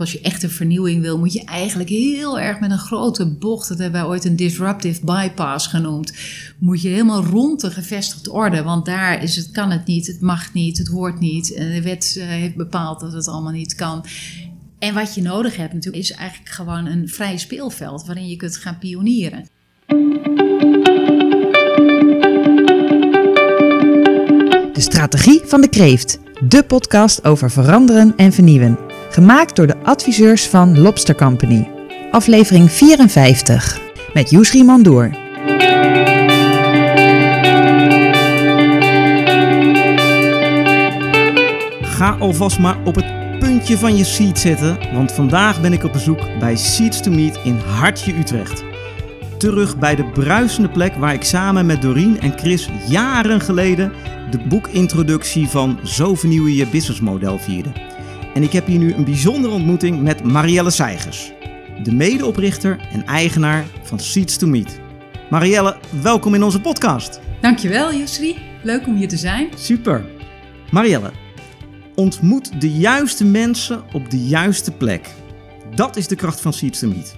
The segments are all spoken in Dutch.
Als je echt een vernieuwing wil, moet je eigenlijk heel erg met een grote bocht, dat hebben wij ooit een disruptive bypass genoemd, moet je helemaal rond de gevestigde orde. Want daar is het, kan het niet, het mag niet, het hoort niet. De wet eh, heeft bepaald dat het allemaal niet kan. En wat je nodig hebt natuurlijk, is eigenlijk gewoon een vrij speelveld waarin je kunt gaan pionieren. De strategie van de kreeft. De podcast over veranderen en vernieuwen. Gemaakt door de adviseurs van Lobster Company. Aflevering 54 met Yusri Mandoor. Ga alvast maar op het puntje van je seat zitten, want vandaag ben ik op bezoek bij Seats to Meet in Hartje Utrecht. Terug bij de bruisende plek waar ik samen met Doreen en Chris jaren geleden de boekintroductie van Zo vernieuw je je businessmodel vierde. En ik heb hier nu een bijzondere ontmoeting met Marielle Seigers, de medeoprichter en eigenaar van Seeds to Meet. Marielle, welkom in onze podcast. Dankjewel, Jusri. Leuk om hier te zijn. Super. Marielle, ontmoet de juiste mensen op de juiste plek. Dat is de kracht van Seeds to Meet.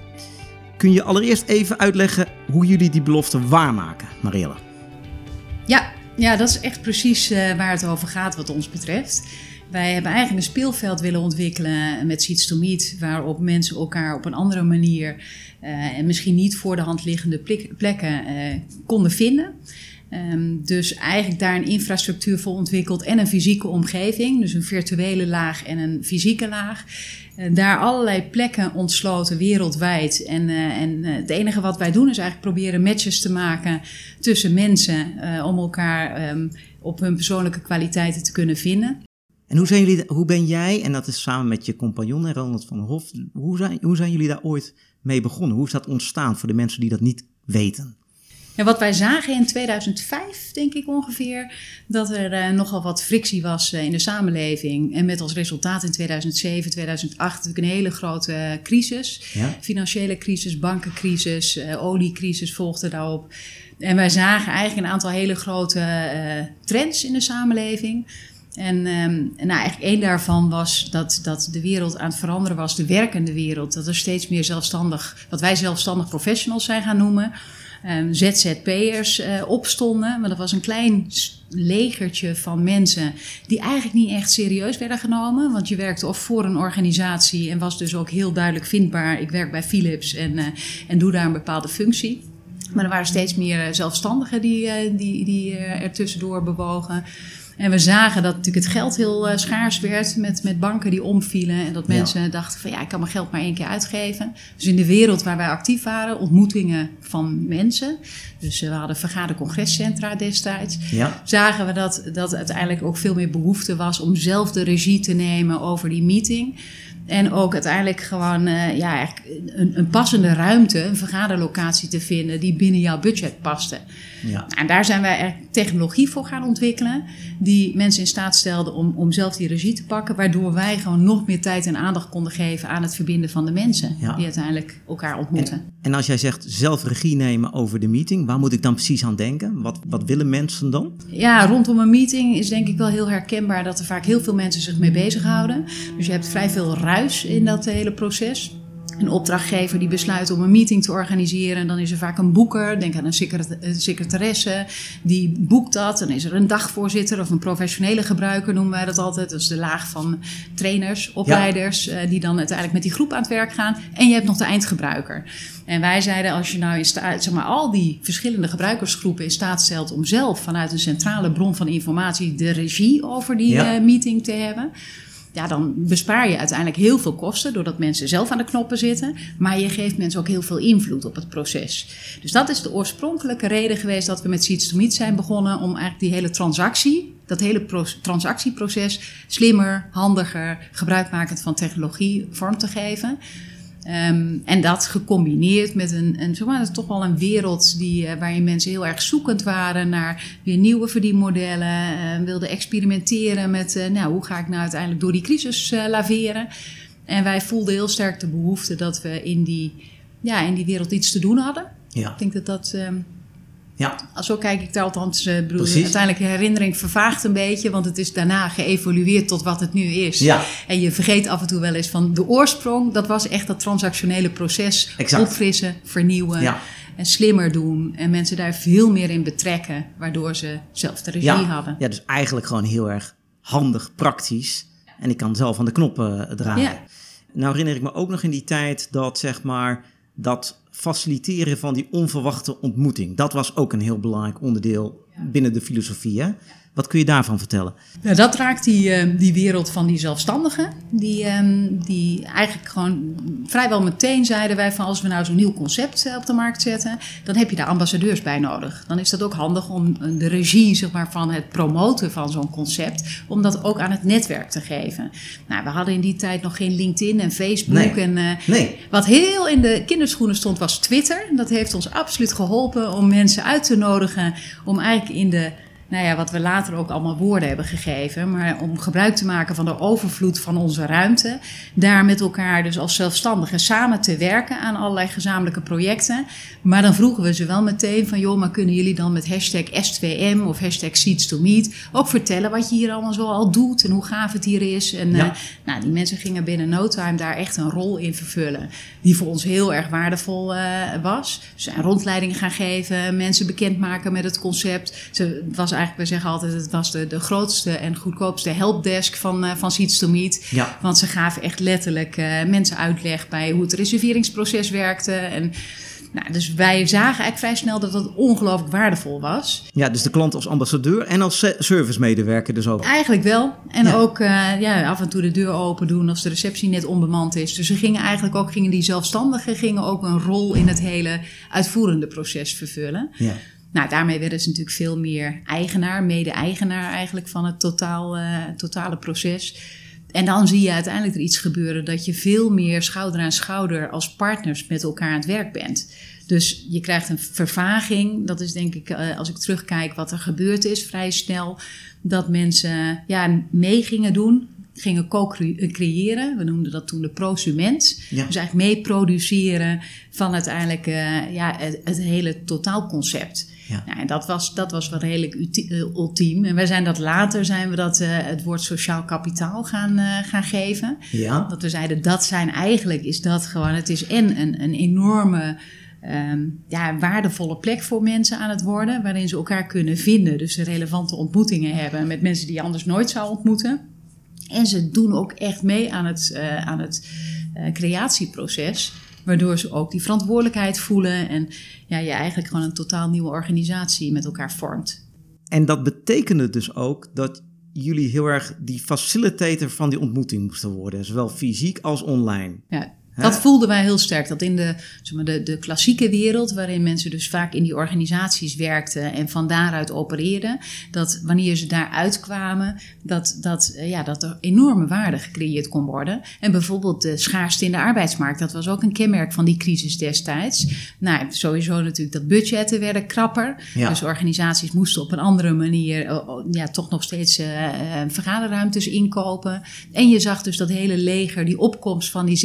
Kun je allereerst even uitleggen hoe jullie die belofte waarmaken, Marielle? Ja, ja dat is echt precies uh, waar het over gaat wat ons betreft. Wij hebben eigenlijk een speelveld willen ontwikkelen met Seeds to Meet, waarop mensen elkaar op een andere manier uh, en misschien niet voor de hand liggende plekken uh, konden vinden. Um, dus eigenlijk daar een infrastructuur voor ontwikkeld en een fysieke omgeving, dus een virtuele laag en een fysieke laag. Uh, daar allerlei plekken ontsloten wereldwijd. En, en het enige wat wij doen is eigenlijk proberen matches te maken tussen mensen om elkaar um, op hun persoonlijke kwaliteiten te kunnen vinden. En hoe, zijn jullie, hoe ben jij, en dat is samen met je compagnon Ronald van der Hof, hoe zijn, hoe zijn jullie daar ooit mee begonnen? Hoe is dat ontstaan voor de mensen die dat niet weten? Ja, wat wij zagen in 2005, denk ik ongeveer, dat er uh, nogal wat frictie was uh, in de samenleving. En met als resultaat in 2007, 2008 natuurlijk een hele grote crisis. Ja? Financiële crisis, bankencrisis, oliecrisis volgde daarop. En wij zagen eigenlijk een aantal hele grote trends in de samenleving. En, um, nou, eigenlijk één daarvan was dat, dat de wereld aan het veranderen was, de werkende wereld. Dat er steeds meer zelfstandig, wat wij zelfstandig professionals zijn gaan noemen, um, ZZP'ers uh, opstonden. Maar dat was een klein legertje van mensen die eigenlijk niet echt serieus werden genomen. Want je werkte of voor een organisatie en was dus ook heel duidelijk vindbaar. Ik werk bij Philips en, uh, en doe daar een bepaalde functie. Maar er waren steeds meer zelfstandigen die, die, die er tussendoor bewogen. En we zagen dat natuurlijk het geld heel uh, schaars werd met, met banken die omvielen. En dat mensen dachten van ja, ik kan mijn geld maar één keer uitgeven. Dus in de wereld waar wij actief waren, ontmoetingen van mensen. Dus uh, we hadden vergadercongrescentra destijds. Ja. Zagen we dat, dat uiteindelijk ook veel meer behoefte was om zelf de regie te nemen over die meeting. En ook uiteindelijk gewoon uh, ja, een, een, passende ruimte, een vergaderlocatie te vinden die binnen jouw budget paste. Ja. En daar zijn wij technologie voor gaan ontwikkelen, die mensen in staat stelde om, om zelf die regie te pakken, waardoor wij gewoon nog meer tijd en aandacht konden geven aan het verbinden van de mensen die uiteindelijk elkaar ontmoeten. En, en, als jij zegt zelf regie nemen over de meeting, waar moet ik dan precies aan denken? Wat, wat willen mensen dan? Ja, rondom een meeting is denk ik wel heel herkenbaar dat er vaak heel veel mensen zich mee bezighouden. Dus je hebt vrij veel in dat hele proces een opdrachtgever die besluit om een meeting te organiseren. En dan is er vaak een boeker, denk aan een secretaresse, die boekt dat. Dan is er een dagvoorzitter of een professionele gebruiker, noemen wij dat altijd. Dat is de laag van trainers, opleiders, eh, die dan uiteindelijk met die groep aan het werk gaan. En je hebt nog de eindgebruiker. En wij zeiden, als je nou in staat, zeg maar, al die verschillende gebruikersgroepen in staat stelt om zelf vanuit een centrale bron van informatie de regie over die uh, meeting te hebben ja, dan bespaar je uiteindelijk heel veel kosten doordat mensen zelf aan de knoppen zitten. Maar je geeft mensen ook heel veel invloed op het proces. Dus dat is de oorspronkelijke reden geweest dat we met Seeds to Meet zijn begonnen om eigenlijk die hele transactie, dat hele transactieproces slimmer, handiger, gebruikmakend van technologie vorm te geven. Um, en dat gecombineerd met een, een zeg maar, toch wel een wereld die, uh, waarin mensen heel erg zoekend waren naar weer nieuwe verdienmodellen, uh, wilden experimenteren met uh, nou, hoe ga ik nou uiteindelijk door die crisis laveren. En wij voelden heel sterk de behoefte dat we in die, ja, in die wereld iets te doen hadden. Ja. Ik denk dat dat um, Ja. Zo kijk ik daar althans. Uh, bedoel, Precies. uiteindelijk de herinnering vervaagt een beetje, want het is daarna geëvolueerd tot wat het nu is. Ja. En je vergeet af en toe wel eens van de oorsprong. Dat was echt dat transactionele proces. Exact. Opfrissen, vernieuwen. Ja. En slimmer doen. En mensen daar veel meer in betrekken. Waardoor ze zelf de regie Ja. hadden. ja, dus eigenlijk gewoon heel erg handig, praktisch. En ik kan zelf aan de knoppen eh, draaien. Ja. Nou herinner ik me ook nog in die tijd dat zeg maar dat faciliteren van die onverwachte ontmoeting. Dat was ook een heel belangrijk onderdeel binnen de filosofie. Hè? Wat kun je daarvan vertellen? Nou, dat raakt die, eh, die wereld van die zelfstandigen. Die, ehm, die eigenlijk gewoon vrijwel meteen zeiden wij van als we nou zo'n nieuw concept eh, op de markt zetten, dan heb je daar ambassadeurs bij nodig. Dan is dat ook handig om eh, de regie zeg maar, van het promoten van zo'n concept, om dat ook aan het netwerk te geven. Nou, we hadden in die tijd nog geen LinkedIn en Facebook. Nee. En, eh, Nee. wat heel in de kinderschoenen stond was Twitter. Dat heeft ons absoluut geholpen om mensen uit te nodigen om eigenlijk in de nou ja, wat we later ook allemaal woorden hebben gegeven, maar om gebruik te maken van de overvloed van onze ruimte, daar met elkaar dus als zelfstandigen samen te werken aan allerlei gezamenlijke projecten. Maar dan vroegen we ze wel meteen van, joh, maar kunnen jullie dan met hashtag S2M of hashtag Seeds2Meet ook vertellen wat je hier allemaal zo al doet en hoe gaaf het hier is. En Ja. eh, nou, die mensen gingen binnen no time daar echt een rol in vervullen, die voor ons heel erg waardevol eh, was. Ze zijn rondleidingen gaan geven, mensen bekendmaken met het concept. Ze, was eigenlijk, we zeggen altijd, het was de, de grootste en goedkoopste helpdesk van, eh van Seeds to Meet. Ja. Want ze gaven echt letterlijk eh, mensen uitleg bij hoe het reserveringsproces werkte. En, nou, dus wij zagen eigenlijk vrij snel dat dat ongelooflijk waardevol was. Ja, dus de klant als ambassadeur en als se- servicemedewerker dus ook. Eigenlijk wel. En Ja. ook eh, ja, af en toe de deur open doen als de receptie net onbemand is. Dus ze gingen eigenlijk ook, gingen die zelfstandigen gingen ook een rol in het hele uitvoerende proces vervullen. Ja. Nou, daarmee werden ze natuurlijk veel meer eigenaar, mede-eigenaar eigenlijk van het totaal, eh, totale proces. En dan zie je uiteindelijk er iets gebeuren dat je veel meer schouder aan schouder als partners met elkaar aan het werk bent. Dus je krijgt een vervaging. Dat is denk ik, eh, als ik terugkijk wat er gebeurd is, vrij snel. Dat mensen ja, mee gingen doen, gingen co-creëren. We noemden dat toen de prosument. Ja. Dus eigenlijk mee produceren van uiteindelijk eh, ja, het, het hele totaalconcept. Ja. Nou, en dat was, dat was wel redelijk eh, ultiem. En wij zijn dat later zijn we dat, eh, het woord sociaal kapitaal gaan, eh, gaan geven. Ja. Dat we zeiden, dat zijn eigenlijk, is dat gewoon, het is en een, een enorme ehm, ja, waardevolle plek voor mensen aan het worden, waarin ze elkaar kunnen vinden. Dus relevante ontmoetingen hebben met mensen die je anders nooit zou ontmoeten. En ze doen ook echt mee aan het, aan het creatieproces. Waardoor ze ook die verantwoordelijkheid voelen. En ja, je eigenlijk gewoon een totaal nieuwe organisatie met elkaar vormt. En dat betekende dus ook dat jullie heel erg die facilitator van die ontmoeting moesten worden. Zowel fysiek als online. Ja, dat voelden wij heel sterk. Dat in de, zeg maar, de, de klassieke wereld, waarin mensen dus vaak in die organisaties werkten en van daaruit opereerden, dat wanneer ze daaruit kwamen, dat, dat, eh, ja, dat er enorme waarde gecreëerd kon worden. En bijvoorbeeld de schaarste in de arbeidsmarkt, dat was ook een kenmerk van die crisis destijds. Nou, sowieso natuurlijk dat budgetten werden krapper. Ja. Dus organisaties moesten op een andere manier ja, toch nog steeds eh, eh, vergaderruimtes inkopen. En je zag dus dat hele leger, die opkomst van die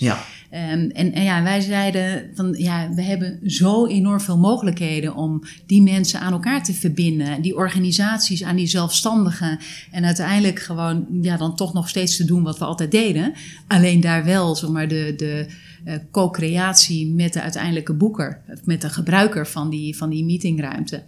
Ja. Ehm, en, en ja, wij zeiden van ja, we hebben zo enorm veel mogelijkheden om die mensen aan elkaar te verbinden. Die organisaties aan die zelfstandigen. En uiteindelijk gewoon ja, dan toch nog steeds te doen wat we altijd deden. Alleen daar wel zomaar de, de eh, co-creatie met de uiteindelijke boeker. Met de gebruiker van die, van die meetingruimte.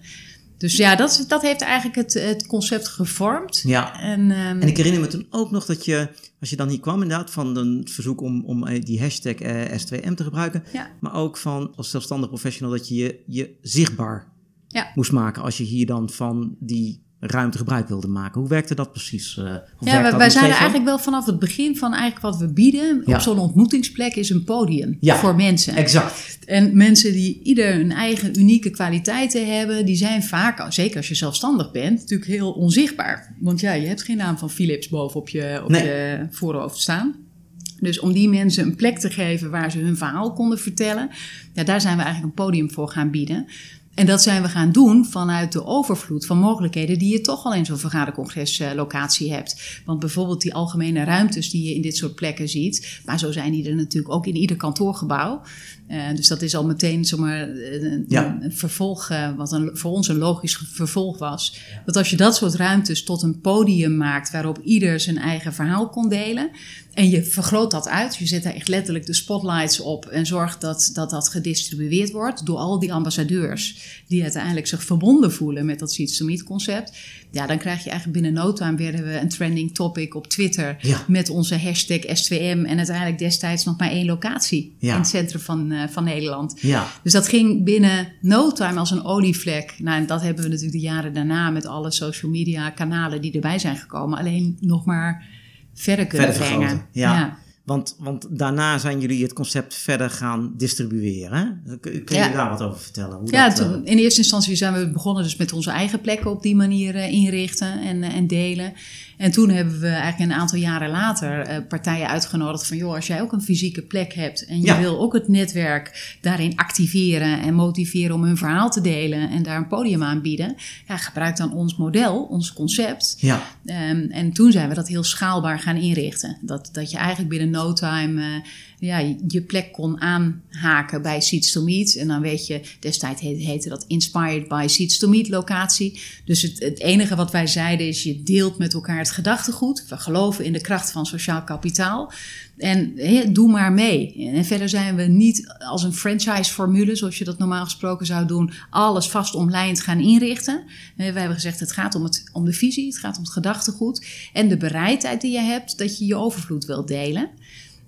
Dus ja, dat, dat heeft eigenlijk het, het concept gevormd. Ja. En, ehm, En ik herinner me toen ook nog dat je, als je dan hier kwam inderdaad, van een verzoek om, om eh, die hashtag eh, S2M te gebruiken. Ja. Maar ook van als zelfstandig professional dat je je, je zichtbaar Ja. moest maken als je hier dan van die ruimte gebruik wilde maken. Hoe werkte dat precies? eh? Ja, wij, wij dan? eigenlijk wel vanaf het begin van eigenlijk wat we bieden Ja. op zo'n ontmoetingsplek is een podium Ja, voor mensen. Exact. En mensen die ieder hun eigen unieke kwaliteiten hebben, die zijn vaak, zeker als je zelfstandig bent, natuurlijk heel onzichtbaar. Want ja, je hebt geen naam van Philips boven op je, op Nee. je voorhoofd staan. Dus om die mensen een plek te geven waar ze hun verhaal konden vertellen, ja, daar zijn we eigenlijk een podium voor gaan bieden. En dat zijn we gaan doen vanuit de overvloed van mogelijkheden die je toch al in zo'n vergadercongreslocatie hebt. Want bijvoorbeeld die algemene ruimtes die je in dit soort plekken ziet, maar zo zijn die er natuurlijk ook in ieder kantoorgebouw. Uh, dus dat is al meteen zomaar een, Ja. een vervolg, uh, wat een, voor ons een logisch vervolg was. Dat als je dat soort ruimtes tot een podium maakt waarop ieder zijn eigen verhaal kon delen. En je vergroot dat uit, je zet daar echt letterlijk de spotlights op en zorgt dat dat, dat gedistribueerd wordt door al die ambassadeurs die uiteindelijk zich verbonden voelen met dat Seeds to Meet concept. Ja, dan krijg je eigenlijk binnen no time werden we een trending topic op Twitter Ja. met onze hashtag S2M en uiteindelijk destijds nog maar één locatie Ja. in het centrum van, uh, van Nederland. Ja. Dus dat ging binnen no time als een olievlek. Nou, en dat hebben we natuurlijk de jaren daarna met alle social media kanalen die erbij zijn gekomen. Alleen nog maar verder kunnen Verder brengen. ja. Want, want daarna zijn jullie het concept verder gaan distribueren. Kun, kun je Ja. daar wat over vertellen? Hoe Ja, dat, eh, toen, in eerste instantie zijn we begonnen dus met onze eigen plekken op die manier eh, inrichten en, eh, en delen. En toen hebben we eigenlijk een aantal jaren later partijen uitgenodigd van... joh, als jij ook een fysieke plek hebt en je Ja. wil ook het netwerk daarin activeren... en motiveren om hun verhaal te delen en daar een podium aan bieden... Ja, gebruik dan ons model, ons concept... ja. Ehm, en toen zijn we dat heel schaalbaar gaan inrichten. Dat, dat je eigenlijk binnen eh, ja, je plek kon aanhaken bij Seeds to Meet. En dan weet je, destijds heette, dat Inspired by Seeds to Meet locatie. Dus het, het enige wat wij zeiden is, je deelt met elkaar het gedachtegoed. We geloven in de kracht van sociaal kapitaal. En doe maar mee. En verder zijn we niet als een franchise-formule, zoals je dat normaal gesproken zou doen, alles vast omlijnd gaan inrichten. We hebben gezegd: het gaat om, het, om de visie, het gaat om het gedachtegoed en de bereidheid die je hebt dat je je overvloed wilt delen.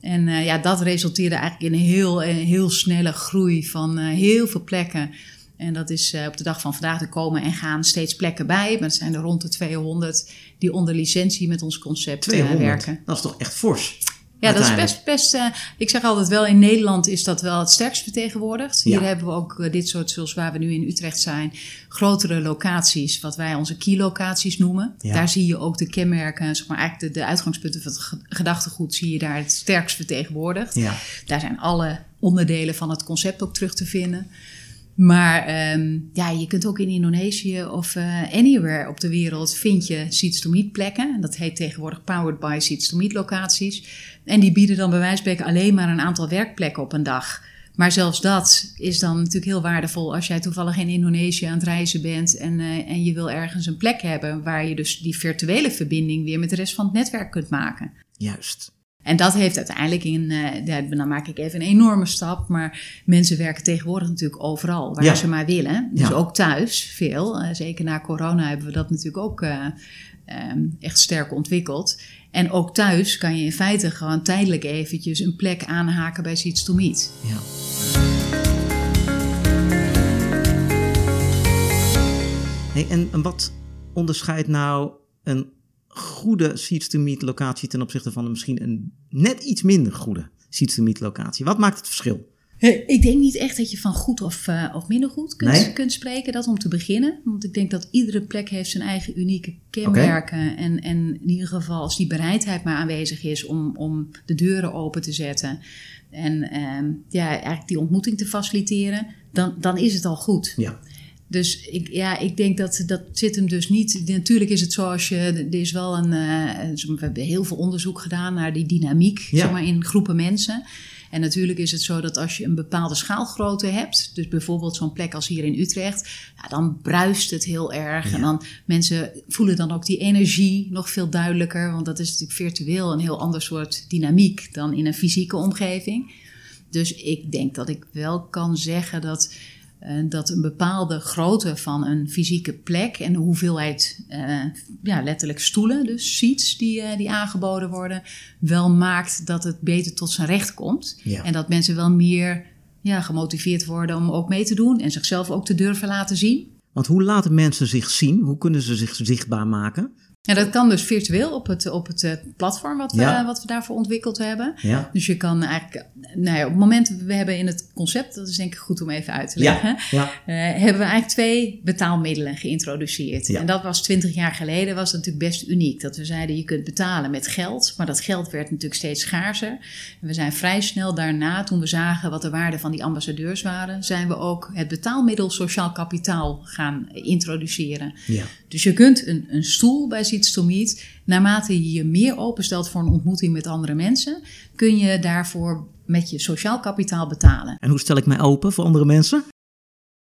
En uh, ja, dat resulteerde eigenlijk in een heel, een heel snelle groei van uh, heel veel plekken. En dat is uh, op de dag van vandaag, er komen en gaan steeds plekken bij. Maar het zijn er rond de 200 die onder licentie met ons concept 200, werken. Dat is toch echt fors? Ja, dat is best, best uh, ik zeg altijd wel, in Nederland is dat wel het sterkst vertegenwoordigd. Hier Ja. hebben we ook uh, dit soort, zoals waar we nu in Utrecht zijn, grotere locaties, wat wij onze key-locaties noemen. Ja. Daar zie je ook de kenmerken, zeg maar eigenlijk de, de uitgangspunten van het ge- gedachtegoed, zie je daar het sterkst vertegenwoordigd. Ja. Daar zijn alle onderdelen van het concept ook terug te vinden. Maar um, ja, je kunt ook in Indonesië of uh, anywhere op de wereld vind je Seeds to Meet plekken. En dat heet tegenwoordig Powered by Seeds to Meet locaties. En die bieden dan bij wijze van alleen maar een aantal werkplekken op een dag. Maar zelfs dat is dan natuurlijk heel waardevol als jij toevallig in Indonesië aan het reizen bent en, uh, en je wil ergens een plek hebben waar je dus die virtuele verbinding weer met de rest van het netwerk kunt maken. Juist. En dat heeft uiteindelijk in, uh, dan maak ik even een enorme stap, maar mensen werken tegenwoordig natuurlijk overal, waar Ja. ze maar willen. Dus Ja. ook thuis veel. Uh, zeker na corona hebben we dat natuurlijk ook uh, um, echt sterk ontwikkeld. En ook thuis kan je in feite gewoon tijdelijk eventjes een plek aanhaken bij Seeds to Meet. Ja. Hey, en wat onderscheidt nou een goede Seeds to Meet locatie ten opzichte van een misschien een net iets minder goede Seeds to Meet locatie? Wat maakt het verschil? Ik denk niet echt dat je van goed of, uh, of minder goed kunt, Nee? kunt spreken, dat om te beginnen. Want ik denk dat iedere plek heeft zijn eigen unieke kenmerken. Okay. En, en in ieder geval als die bereidheid maar aanwezig is om, om de deuren open te zetten. En um, ja, eigenlijk die ontmoeting te faciliteren, dan, dan is het al goed. Ja. Dus ik, ja, ik denk dat dat zit hem dus niet. Natuurlijk is het zoals je. Er is wel een. Uh, we hebben heel veel onderzoek gedaan naar die dynamiek Ja. zeg maar, in groepen mensen. En natuurlijk is het zo dat als je een bepaalde schaalgrootte hebt, dus bijvoorbeeld zo'n plek als hier in Utrecht, ja, dan bruist het heel erg. Ja. En dan mensen voelen dan ook die energie nog veel duidelijker, want dat is natuurlijk virtueel een heel ander soort dynamiek dan in een fysieke omgeving. Dus ik denk dat ik wel kan zeggen dat uh, dat een bepaalde grootte van een fysieke plek en de hoeveelheid, uh, ja, letterlijk stoelen, dus seats die, uh, die aangeboden worden, wel maakt dat het beter tot zijn recht komt. Ja. En dat mensen wel meer ja, gemotiveerd worden om ook mee te doen en zichzelf ook te durven laten zien. Want hoe laten mensen zich zien? Hoe kunnen ze zich zichtbaar maken? Ja, dat kan dus virtueel op het, op het uh, platform wat, Ja. we, wat we daarvoor ontwikkeld hebben. Ja. Dus je kan eigenlijk, nou ja, op het moment, we hebben in het concept, dat is denk ik goed om even uit te leggen, Ja. uh, hebben we eigenlijk twee betaalmiddelen geïntroduceerd. Ja. En dat was twintig jaar geleden, was dat natuurlijk best uniek. Dat we zeiden, je kunt betalen met geld, maar dat geld werd natuurlijk steeds schaarser. En we zijn vrij snel daarna, toen we zagen wat de waarde van die ambassadeurs waren, zijn we ook het betaalmiddel sociaal kapitaal gaan introduceren. ja. Dus je kunt een, een stoel bij Seeds to Meet, naarmate je je meer openstelt voor een ontmoeting met andere mensen, kun je daarvoor met je sociaal kapitaal betalen. En hoe stel ik mij open voor andere mensen?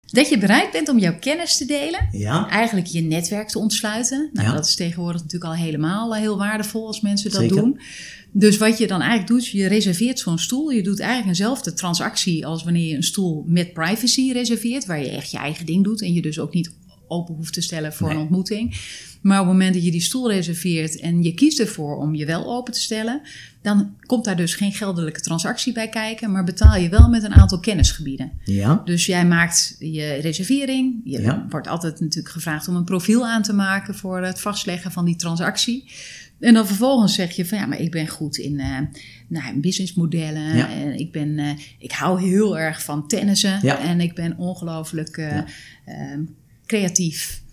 Dat je bereid bent om jouw kennis te delen. Ja. Eigenlijk je netwerk te ontsluiten. Nou, Ja. dat is tegenwoordig natuurlijk al helemaal eh, heel waardevol als mensen dat Zeker. doen. Dus wat je dan eigenlijk doet, je reserveert zo'n stoel. Je doet eigenlijk eenzelfde transactie als wanneer je een stoel met privacy reserveert. Waar je echt je eigen ding doet en je dus ook niet open hoeft te stellen voor Nee. een ontmoeting. Maar op het moment dat je die stoel reserveert en je kiest ervoor om je wel open te stellen, dan komt daar dus geen geldelijke transactie bij kijken, maar betaal je wel met een aantal kennisgebieden. Ja. Dus jij maakt je reservering. Je Ja. wordt altijd natuurlijk gevraagd om een profiel aan te maken voor het vastleggen van die transactie. En dan vervolgens zeg je van ja, maar ik ben goed in eh nou, businessmodellen. Ja. En ik, ben, eh, ik hou heel erg van tennissen. Ja. En ik ben ongelooflijk eh, Ja. Creatief.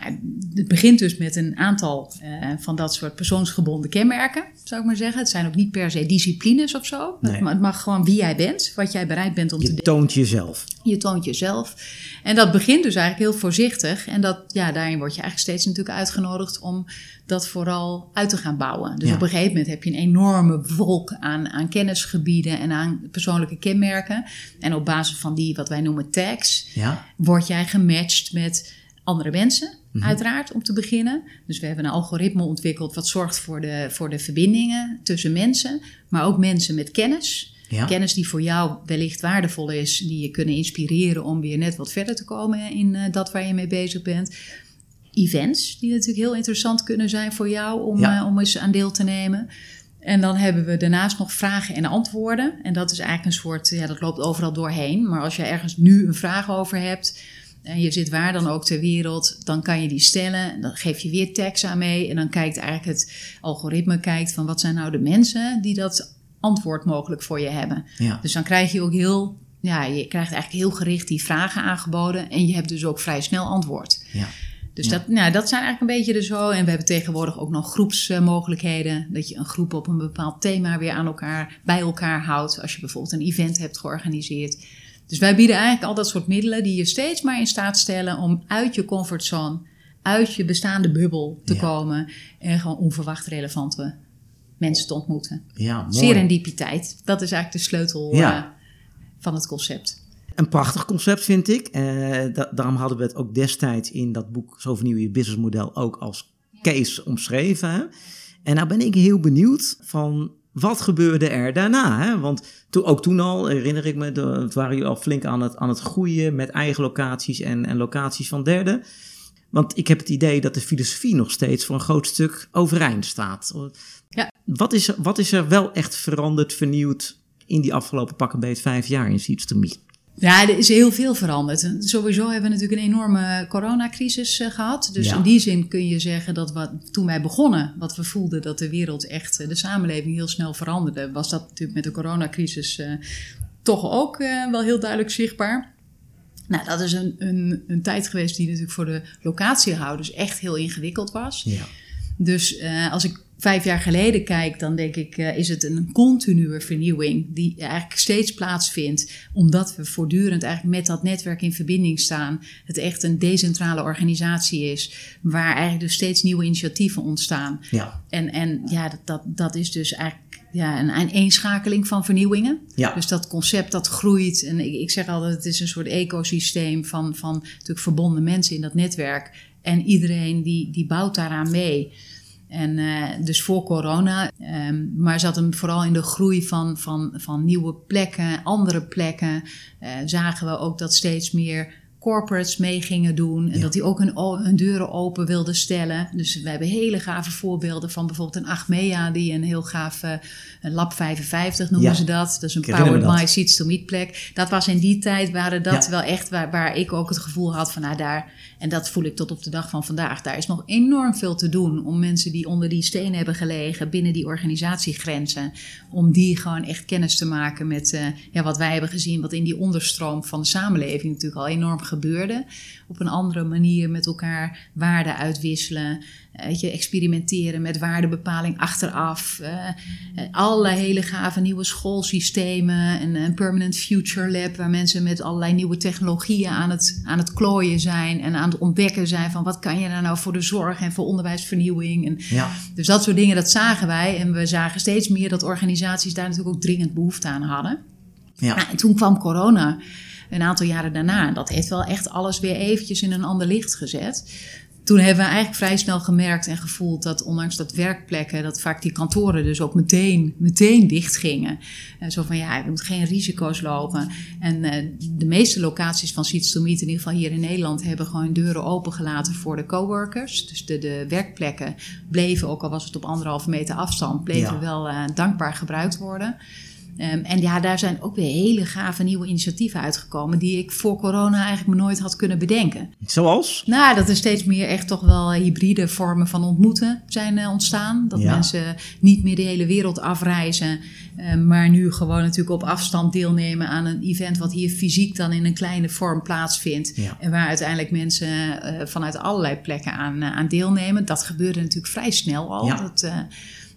Nou, het begint dus met een aantal eh, van dat soort persoonsgebonden kenmerken, zou ik maar zeggen. Het zijn ook niet per se disciplines of zo. Nee. Het, ma- het mag gewoon wie jij bent, wat jij bereid bent om te Je toont jezelf. je toont jezelf. En dat begint dus eigenlijk heel voorzichtig. En dat, ja, daarin word je eigenlijk steeds natuurlijk uitgenodigd om dat vooral uit te gaan bouwen. Dus Ja. op een gegeven moment heb je een enorme wolk aan, aan kennisgebieden en aan persoonlijke kenmerken. En op basis van die, wat wij noemen tags, Ja. word jij gematcht met andere mensen, Mhm. uiteraard, om te beginnen. Dus we hebben een algoritme ontwikkeld wat zorgt voor de, voor de verbindingen tussen mensen, maar ook mensen met kennis. Ja. Kennis die voor jou wellicht waardevol is, die je kunnen inspireren om weer net wat verder te komen in eh, dat waar je mee bezig bent. Events, die natuurlijk heel interessant kunnen zijn voor jou om, Ja. eh, om eens aan deel te nemen. En dan hebben we daarnaast nog vragen en antwoorden. En dat is eigenlijk een soort, ja, dat loopt overal doorheen. Maar als je ergens nu een vraag over hebt en je zit waar dan ook ter wereld, dan kan je die stellen. Dan geef je weer tekst aan mee. En dan kijkt eigenlijk het algoritme kijkt van wat zijn nou de mensen die dat antwoord mogelijk voor je hebben. Ja. Dus dan krijg je ook heel, ja, je krijgt eigenlijk heel gericht die vragen aangeboden. En je hebt dus ook vrij snel antwoord. Ja. Dus Ja. dat, nou, dat zijn eigenlijk een beetje de zo. En we hebben tegenwoordig ook nog groepsmogelijkheden. Dat je een groep op een bepaald thema weer aan elkaar, bij elkaar houdt. Als je bijvoorbeeld een event hebt georganiseerd. Dus wij bieden eigenlijk al dat soort middelen die je steeds maar in staat stellen om uit je comfortzone, uit je bestaande bubbel te Ja. komen. En gewoon onverwacht relevante mensen te ontmoeten. Ja, mooi. Serendipiteit, dat is eigenlijk de sleutel Ja. eh, van het concept. Een prachtig concept vind ik. Eh, da- daarom hadden we het ook destijds in dat boek Zo vernieuw je businessmodel ook als case omschreven. En nou ben ik heel benieuwd van wat gebeurde er daarna? Hè? Want ook toen al, herinner ik me, de, het waren jullie al flink aan het, aan het groeien met eigen locaties en, en locaties van derden. Want ik heb het idee dat de filosofie nog steeds voor een groot stuk overeind staat. Ja. Wat is, er- wat is er wel echt veranderd, vernieuwd in die afgelopen pakken beet vijf jaar in Seeds to Me? Ja, er is heel veel veranderd. Sowieso hebben we natuurlijk een enorme coronacrisis eh, gehad. Dus Ja. in die zin kun je zeggen dat wat, toen wij begonnen, wat we voelden dat de wereld echt, eh, de samenleving heel snel veranderde, was dat natuurlijk met de coronacrisis eh, toch ook wel heel duidelijk zichtbaar. Nou, dat is een, een, een tijd geweest die natuurlijk voor de locatiehouders echt heel ingewikkeld was. Ja. Dus als ik vijf jaar geleden kijk, dan denk ik, eh, is het een continue vernieuwing die eigenlijk steeds plaatsvindt, omdat we voortdurend eigenlijk met dat netwerk in verbinding staan. Het echt een decentrale organisatie is, waar eigenlijk dus steeds nieuwe initiatieven ontstaan. Ja. En, en ja, dat, dat, dat is dus eigenlijk ja, een aaneenschakeling van vernieuwingen. Ja. Dus dat concept dat groeit. En ik, ik zeg altijd, het is een soort ecosysteem van, van natuurlijk verbonden mensen in dat netwerk. En iedereen die, die bouwt daaraan mee. En eh, dus voor corona, ehm, maar zat hem vooral in de groei van, van, van nieuwe plekken, andere plekken. eh, zagen we ook dat steeds meer corporates mee gingen doen. En Ja. dat die ook hun, deuren open wilden stellen. Dus we hebben hele gave voorbeelden van bijvoorbeeld een Achmea... die een heel gaaf Lab 55 noemen Ja. ze dat. Dat is een Powered by Seeds to Meet plek. Dat was in die tijd, waren dat Ja. wel echt waar, waar ik ook het gevoel had van... Nou, daar, en dat voel ik tot op de dag van vandaag. Daar is nog enorm veel te doen om mensen die onder die steen hebben gelegen... binnen die organisatiegrenzen... om die gewoon echt kennis te maken met eh, ja, wat wij hebben gezien... wat in die onderstroom van de samenleving natuurlijk al enorm gebeurde. Op een andere manier met elkaar waarden uitwisselen. Uh, weet je, experimenteren met waardebepaling achteraf. Uh, allerlei hele gave nieuwe schoolsystemen. En een Permanent Future Lab, waar mensen met allerlei nieuwe technologieën aan het, aan het klooien zijn. En aan het ontdekken zijn van wat kan je daar nou voor de zorg en voor onderwijsvernieuwing. En Ja. Dus dat soort dingen, dat zagen wij. En we zagen steeds meer dat organisaties daar natuurlijk ook dringend behoefte aan hadden. Ja. Nou, en toen kwam corona een aantal jaren daarna. En dat heeft wel echt alles weer eventjes in een ander licht gezet. Toen hebben we eigenlijk vrij snel gemerkt en gevoeld dat ondanks dat werkplekken, dat vaak die kantoren dus ook meteen, meteen dicht gingen. Uh, zo van ja, we moeten geen risico's lopen. En uh, de meeste locaties van Seeds to Meet, in ieder geval hier in Nederland, hebben gewoon deuren opengelaten voor de coworkers. Dus de, de werkplekken bleven, ook al was het op anderhalve meter afstand, bleven Ja. wel uh, dankbaar gebruikt worden. Um, en ja, daar zijn ook weer hele gave nieuwe initiatieven uitgekomen die ik voor corona eigenlijk me nooit had kunnen bedenken. Zoals? Nou, dat er steeds meer echt toch wel hybride vormen van ontmoeten zijn uh, ontstaan. Dat Ja. mensen niet meer de hele wereld afreizen, uh, maar nu gewoon natuurlijk op afstand deelnemen aan een event wat hier fysiek dan in een kleine vorm plaatsvindt. Ja. En waar uiteindelijk mensen uh, vanuit allerlei plekken aan, eh, aan deelnemen. Dat gebeurde natuurlijk vrij snel al. Ja. Dat,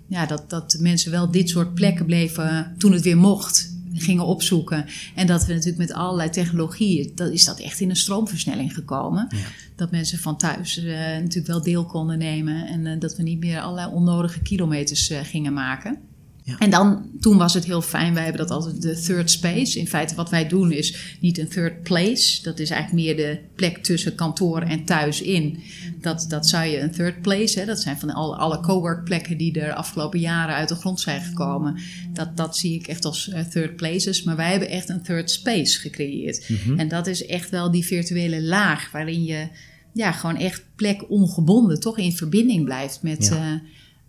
ja, dat, dat mensen wel dit soort plekken bleven toen het weer mocht gingen opzoeken. En dat we natuurlijk met allerlei technologieën, dat is dat echt in een stroomversnelling gekomen. Ja. Dat mensen van thuis uh, natuurlijk wel deel konden nemen. En uh, dat we niet meer allerlei onnodige kilometers uh, gingen maken. Ja. En dan, toen was het heel fijn. Wij hebben dat altijd de third space. In feite, wat wij doen is niet een third place. Dat is eigenlijk meer de plek tussen kantoor en thuis in. Dat, dat zou je een third place, hè, dat zijn van alle, alle cowork plekken die er afgelopen jaren uit de grond zijn gekomen. Dat, dat zie ik echt als uh, third places. Maar wij hebben echt een third space gecreëerd. Mhm. En dat is echt wel die virtuele laag waarin je ja, gewoon echt plek ongebonden toch in verbinding blijft met... Ja. Uh,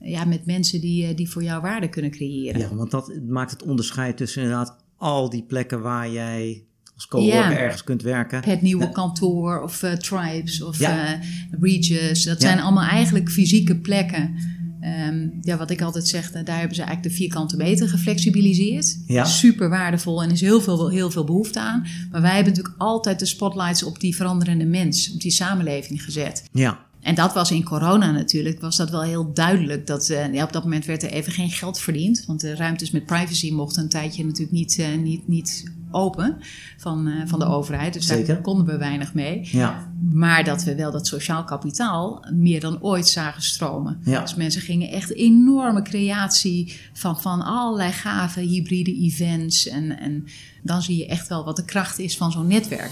ja, met mensen die, eh, die voor jou waarde kunnen creëren. Ja, want dat maakt het onderscheid tussen inderdaad al die plekken waar jij als coworker Ja. ergens kunt werken. Het nieuwe Ja. kantoor of uh, tribes of Ja. uh, Regis. Dat zijn allemaal eigenlijk fysieke plekken. Um, ja, wat ik altijd zeg, daar hebben ze eigenlijk de vierkante meter geflexibiliseerd. Ja. Super waardevol en is heel veel, heel veel behoefte aan. Maar wij hebben natuurlijk altijd de spotlights op die veranderende mens, op die samenleving gezet. Ja, En dat was in corona natuurlijk, was dat wel heel duidelijk. Dat, uh, ja, op dat moment werd er even geen geld verdiend. Want de ruimtes met privacy mochten een tijdje natuurlijk niet, uh, niet, niet open van, uh, van de overheid. Dus Zeker. daar konden we weinig mee. ja, Maar dat we wel dat sociaal kapitaal meer dan ooit zagen stromen. Ja. Dus mensen gingen echt enorme creatie van, van allerlei gave hybride events. En, en dan zie je echt wel wat de kracht is van zo'n netwerk.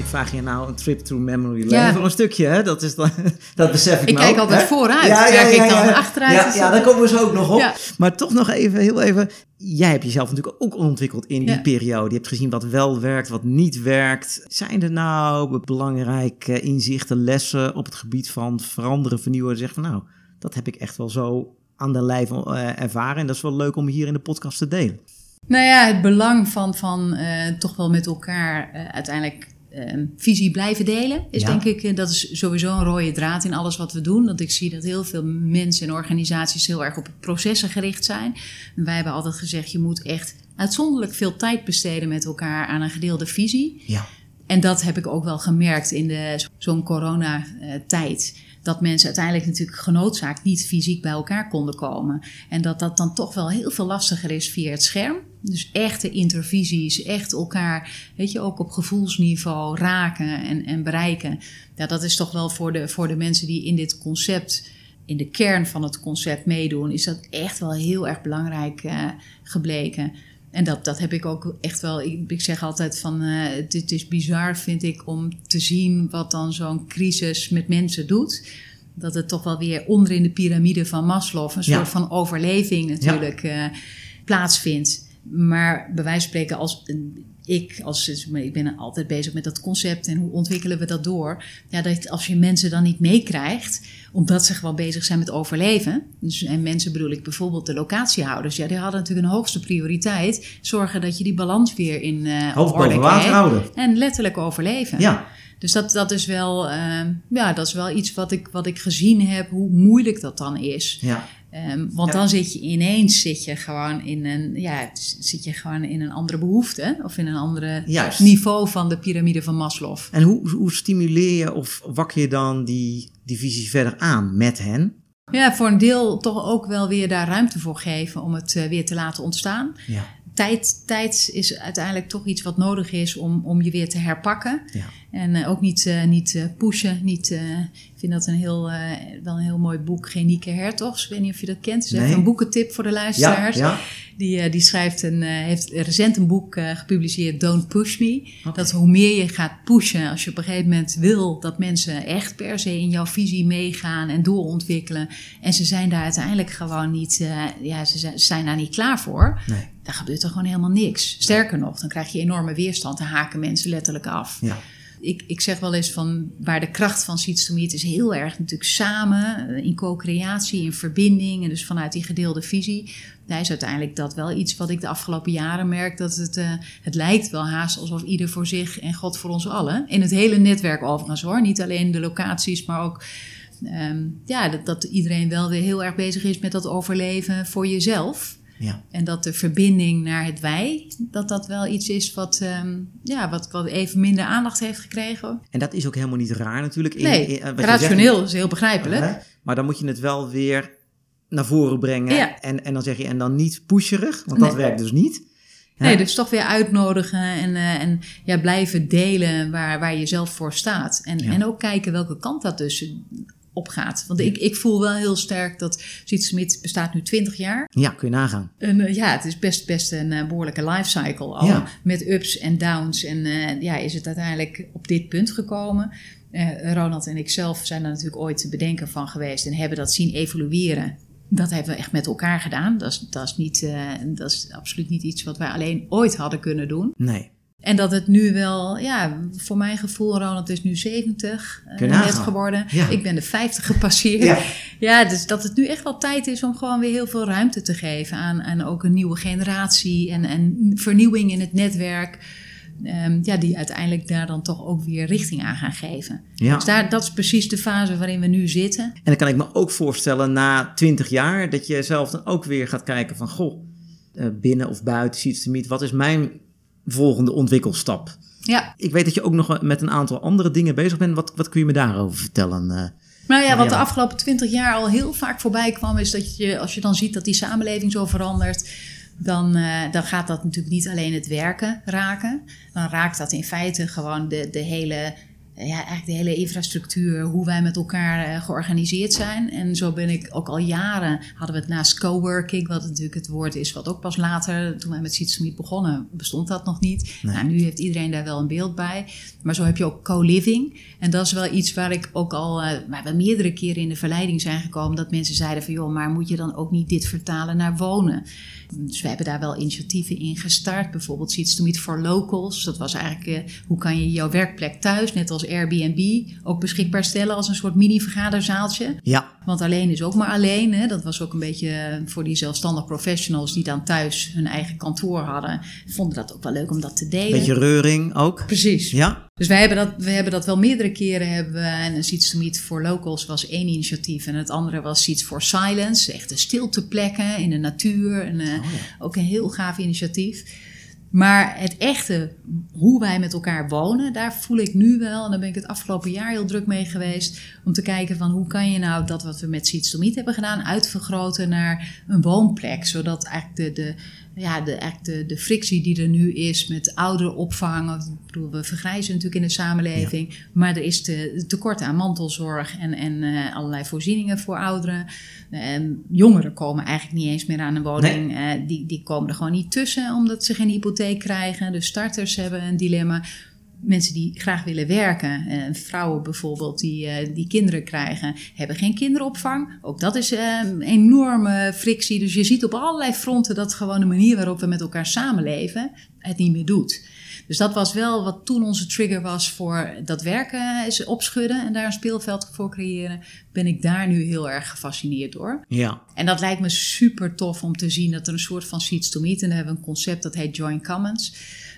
Ik vraag je nou een trip through memory lane Ja. voor een stukje, hè? Dat, is dan, dat besef ik Ik kijk ook, altijd hè? vooruit. Kijk ik dan achteruit, Ja, ja, daar komen we zo ook nog op. Ja. Maar toch nog even, heel even. Jij hebt jezelf natuurlijk ook ontwikkeld in die Ja. periode. Je hebt gezien wat wel werkt, wat niet werkt. Zijn er nou belangrijke inzichten, lessen op het gebied van veranderen, vernieuwen? Zeg van nou, dat heb ik echt wel zo aan de lijf uh, ervaren. En dat is wel leuk om hier in de podcast te delen. Nou ja, het belang van, van uh, toch wel met elkaar uh, uiteindelijk uh, visie blijven delen. Is Ja. denk ik, uh, dat is sowieso een rode draad in alles wat we doen. Dat ik zie dat heel veel mensen en organisaties heel erg op processen gericht zijn. En wij hebben altijd gezegd, je moet echt uitzonderlijk veel tijd besteden met elkaar aan een gedeelde visie. Ja. En dat heb ik ook wel gemerkt in de, zo'n coronatijd. Dat mensen uiteindelijk natuurlijk genoodzaakt niet fysiek bij elkaar konden komen. En dat dat dan toch wel heel veel lastiger is via het scherm. Dus echte intervisies, echt elkaar, weet je, ook op gevoelsniveau raken en, en bereiken. Ja, dat is toch wel voor de, voor de mensen die in dit concept, in de kern van het concept meedoen, is dat echt wel heel erg belangrijk uh, gebleken. En dat, dat heb ik ook echt wel. Ik, ik zeg altijd van. Uh, het, het, is bizar, vind ik, om te zien wat dan zo'n crisis met mensen doet. Dat het toch wel weer onder in de piramide van Maslow. een Ja. soort van overleving natuurlijk uh, plaatsvindt. Maar bij wijze van spreken, als ik, als, ik ben altijd bezig met dat concept en hoe ontwikkelen we dat door. Ja, dat als je mensen dan niet meekrijgt, omdat ze gewoon bezig zijn met overleven. Dus, en mensen bedoel ik bijvoorbeeld de locatiehouders. Ja, die hadden natuurlijk een hoogste prioriteit. Zorgen dat je die balans weer in uh, Hoofd boven water houden. En letterlijk overleven. Ja. Dus dat, dat, is wel, ehm, ja, dat is wel iets wat ik, wat ik gezien heb, hoe moeilijk dat dan is. Ja. Ehm, want Ja. dan zit je ineens zit je gewoon in een, ja, zit je gewoon in een andere behoefte of in een andere Juist. niveau van de piramide van Maslow. En hoe, hoe stimuleer je of wakker je dan die, die visie verder aan met hen? Ja, voor een deel toch ook wel weer daar ruimte voor geven om het eh, weer te laten ontstaan. Ja. Tijd, tijd is uiteindelijk toch iets wat nodig is om, om je weer te herpakken. Ja. En eh, ook niet, eh, niet eh, pushen. Niet, ik vind dat een heel, wel een heel mooi boek, Genieke Hertogs. Ik weet niet of je dat kent. Het is Nee. even een boekentip voor de luisteraars. ja. Die, die schrijft een, heeft recent een boek gepubliceerd, Don't Push Me. Dat hoe meer je gaat pushen, als je op een gegeven moment wil dat mensen echt per se in jouw visie meegaan en doorontwikkelen. En ze zijn daar uiteindelijk gewoon niet, ja, ze zijn, ze zijn daar niet klaar voor. Nee. Dan gebeurt er gewoon helemaal niks. Sterker nog, dan krijg je enorme weerstand. Dan haken mensen letterlijk af. Ja. Ik, ik zeg wel eens van waar de kracht van Seeds to Meet is heel erg natuurlijk samen, eh, in co-creatie, in verbinding en dus vanuit die gedeelde visie. Daar is uiteindelijk dat wel iets wat ik de afgelopen jaren merk, dat het, eh, het lijkt wel haast alsof ieder voor zich en God voor ons allen. In het hele netwerk overigens hoor, niet alleen de locaties, maar ook ehm, ja, dat, dat iedereen wel weer heel erg bezig is met dat overleven voor jezelf. Ja. En dat de verbinding naar het wij, dat dat wel iets is wat, ehm, ja, wat, wat even minder aandacht heeft gekregen. En dat is ook helemaal niet raar natuurlijk. In- Nee, in- rationeel is heel begrijpelijk. maar dan moet je het wel weer naar voren brengen. Ja. En, en dan zeg je, en dan niet pusherig, want dat werkt dus niet. Nee, dus toch weer uitnodigen en, eh, en ja, blijven delen waar, waar je zelf voor staat. En, Ja. en ook kijken welke kant dat dus op gaat. Want ik, ik voel wel heel sterk dat Siet Smit bestaat nu 20 jaar. Ja, kun je nagaan. En eh, ja, het is best, best een eh, behoorlijke lifecycle al. Ja. Met ups en downs. En eh, ja, is het uiteindelijk op dit punt gekomen. Ronald en ik zelf zijn er natuurlijk ooit te bedenken van geweest. En hebben dat zien evolueren. Dat hebben we echt met elkaar gedaan. Dat is, dat is, niet, dat is absoluut niet iets wat wij alleen ooit hadden kunnen doen. Nee. En dat het nu wel, ja, voor mijn gevoel, Ronald is nu 70 eh, net geworden. Ja. Ik ben de 50 gepasseerd. Ja. Ja, dus dat het nu echt wel tijd is om gewoon weer heel veel ruimte te geven aan, aan ook een nieuwe generatie en, en vernieuwing in het netwerk. Ehm, ja, die uiteindelijk daar dan toch ook weer richting aan gaan geven. Ja. Dus daar, dat is precies de fase waarin we nu zitten. En dan kan ik me ook voorstellen na 20 jaar dat je zelf dan ook weer gaat kijken van goh, eh, binnen of buiten Seeds to Meet, wat is mijn volgende ontwikkelstap? Ja, Ik weet dat je ook nog met een aantal andere dingen bezig bent. Wat, wat kun je me daarover vertellen? eh? Nou ja, wat de afgelopen twintig jaar al heel vaak voorbij kwam, is dat je, als je dan ziet dat die samenleving zo verandert, dan, eh, dan gaat dat natuurlijk niet alleen het werken raken. Dan raakt dat in feite gewoon de, de hele. Ja, eigenlijk de hele infrastructuur, hoe wij met elkaar eh, georganiseerd zijn. En zo ben ik ook al jaren, hadden we het naast coworking, wat natuurlijk het woord is, wat ook pas later, toen wij met Meet begonnen, bestond dat nog niet. Nee. Nou, nu heeft iedereen daar wel een beeld bij. Maar zo heb je ook co-living. En dat is wel iets waar ik ook al, eh, waar we meerdere keren in de verleiding zijn gekomen, dat mensen zeiden van, joh, maar moet je dan ook niet dit vertalen naar wonen? Dus we hebben daar wel initiatieven in gestart. Bijvoorbeeld Seeds to Meet for Locals. Dat was eigenlijk, eh, hoe kan je jouw werkplek thuis, net als Airbnb, ook beschikbaar stellen als een soort mini-vergaderzaaltje? Ja, Want alleen is ook maar alleen. Hè? Dat was ook een beetje eh, voor die zelfstandig professionals die dan thuis hun eigen kantoor hadden. Vonden dat ook wel leuk om dat te delen. beetje reuring ook. Precies. Ja, Dus wij hebben, dat, we hebben dat wel meerdere keren. Hebben en Seats to Meet for Locals was één initiatief. En het andere was Seats for Silence. Echte stilteplekken in de natuur. En, eh, Oh Ook een heel gaaf initiatief. Maar echte, hoe wij met elkaar wonen, daar voel ik nu wel, en daar ben ik het afgelopen jaar heel druk mee geweest, om te kijken van hoe kan je nou dat wat we met Seeds to Meet hebben gedaan, uitvergroten naar een woonplek. Zodat eigenlijk de, de, ja, de, eigenlijk de, de frictie die er nu is met ouderenopvang, ik bedoel, we vergrijzen natuurlijk in de samenleving, maar er is te, tekort aan mantelzorg en, en eh, allerlei voorzieningen voor ouderen. En jongeren komen eigenlijk niet eens meer aan een woning. Eh, die, die komen er gewoon niet tussen omdat ze geen hypotheek krijgen. De starters hebben een dilemma. Mensen die graag willen werken, eh, vrouwen bijvoorbeeld die, eh, die kinderen krijgen, hebben geen kinderopvang. Ook dat is een enorme frictie. Dus je ziet op allerlei fronten dat gewoon de manier waarop we met elkaar samenleven het niet meer doet. Dus dat was wel wat toen onze trigger was voor dat werken is opschudden en daar een speelveld voor creëren. Ben ik daar nu heel erg gefascineerd door. ja, En dat lijkt me super tof om te zien dat er een soort van seeds to meet. En dan hebben we een concept dat heet Join Commons.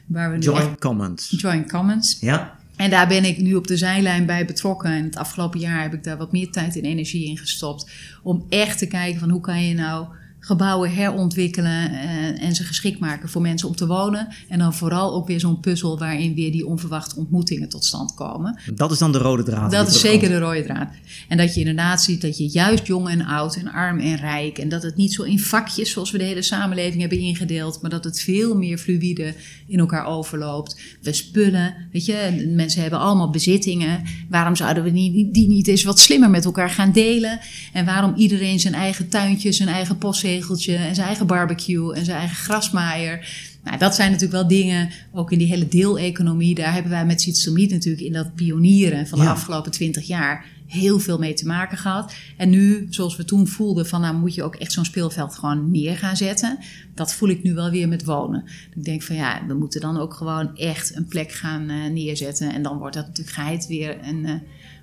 Waar we nu join comments. Join Commons. Ja, En daar ben ik nu op de zijlijn bij betrokken. En het afgelopen jaar heb ik daar wat meer tijd en energie in gestopt. Om echt te kijken van hoe kan je nou gebouwen herontwikkelen uh, en ze geschikt maken voor mensen om te wonen. En dan vooral ook weer zo'n puzzel waarin weer die onverwachte ontmoetingen tot stand komen. Dat is dan de rode draad. Dat is zeker de rode draad. En dat je inderdaad ziet dat je juist jong en oud en arm en rijk en dat het niet zo in vakjes zoals we de hele samenleving hebben ingedeeld, maar dat het veel meer fluïde in elkaar overloopt. We spullen, weet je, mensen hebben allemaal bezittingen. Waarom zouden we die, die niet eens wat slimmer met elkaar gaan delen? En waarom iedereen zijn eigen tuintje, zijn eigen postzegel en zijn eigen barbecue en zijn eigen grasmaaier. Nou, dat zijn natuurlijk wel dingen, ook in die hele deeleconomie. Daar hebben wij met Sietstomie natuurlijk in dat pionieren van de afgelopen twintig jaar heel veel mee te maken gehad. En nu, zoals we toen voelden, van nou moet je ook echt zo'n speelveld gewoon neer gaan zetten. Dat voel ik nu wel weer met wonen. Ik denk van ja, we moeten dan ook gewoon echt een plek gaan uh, neerzetten. En dan wordt dat natuurlijk geheid weer een, uh,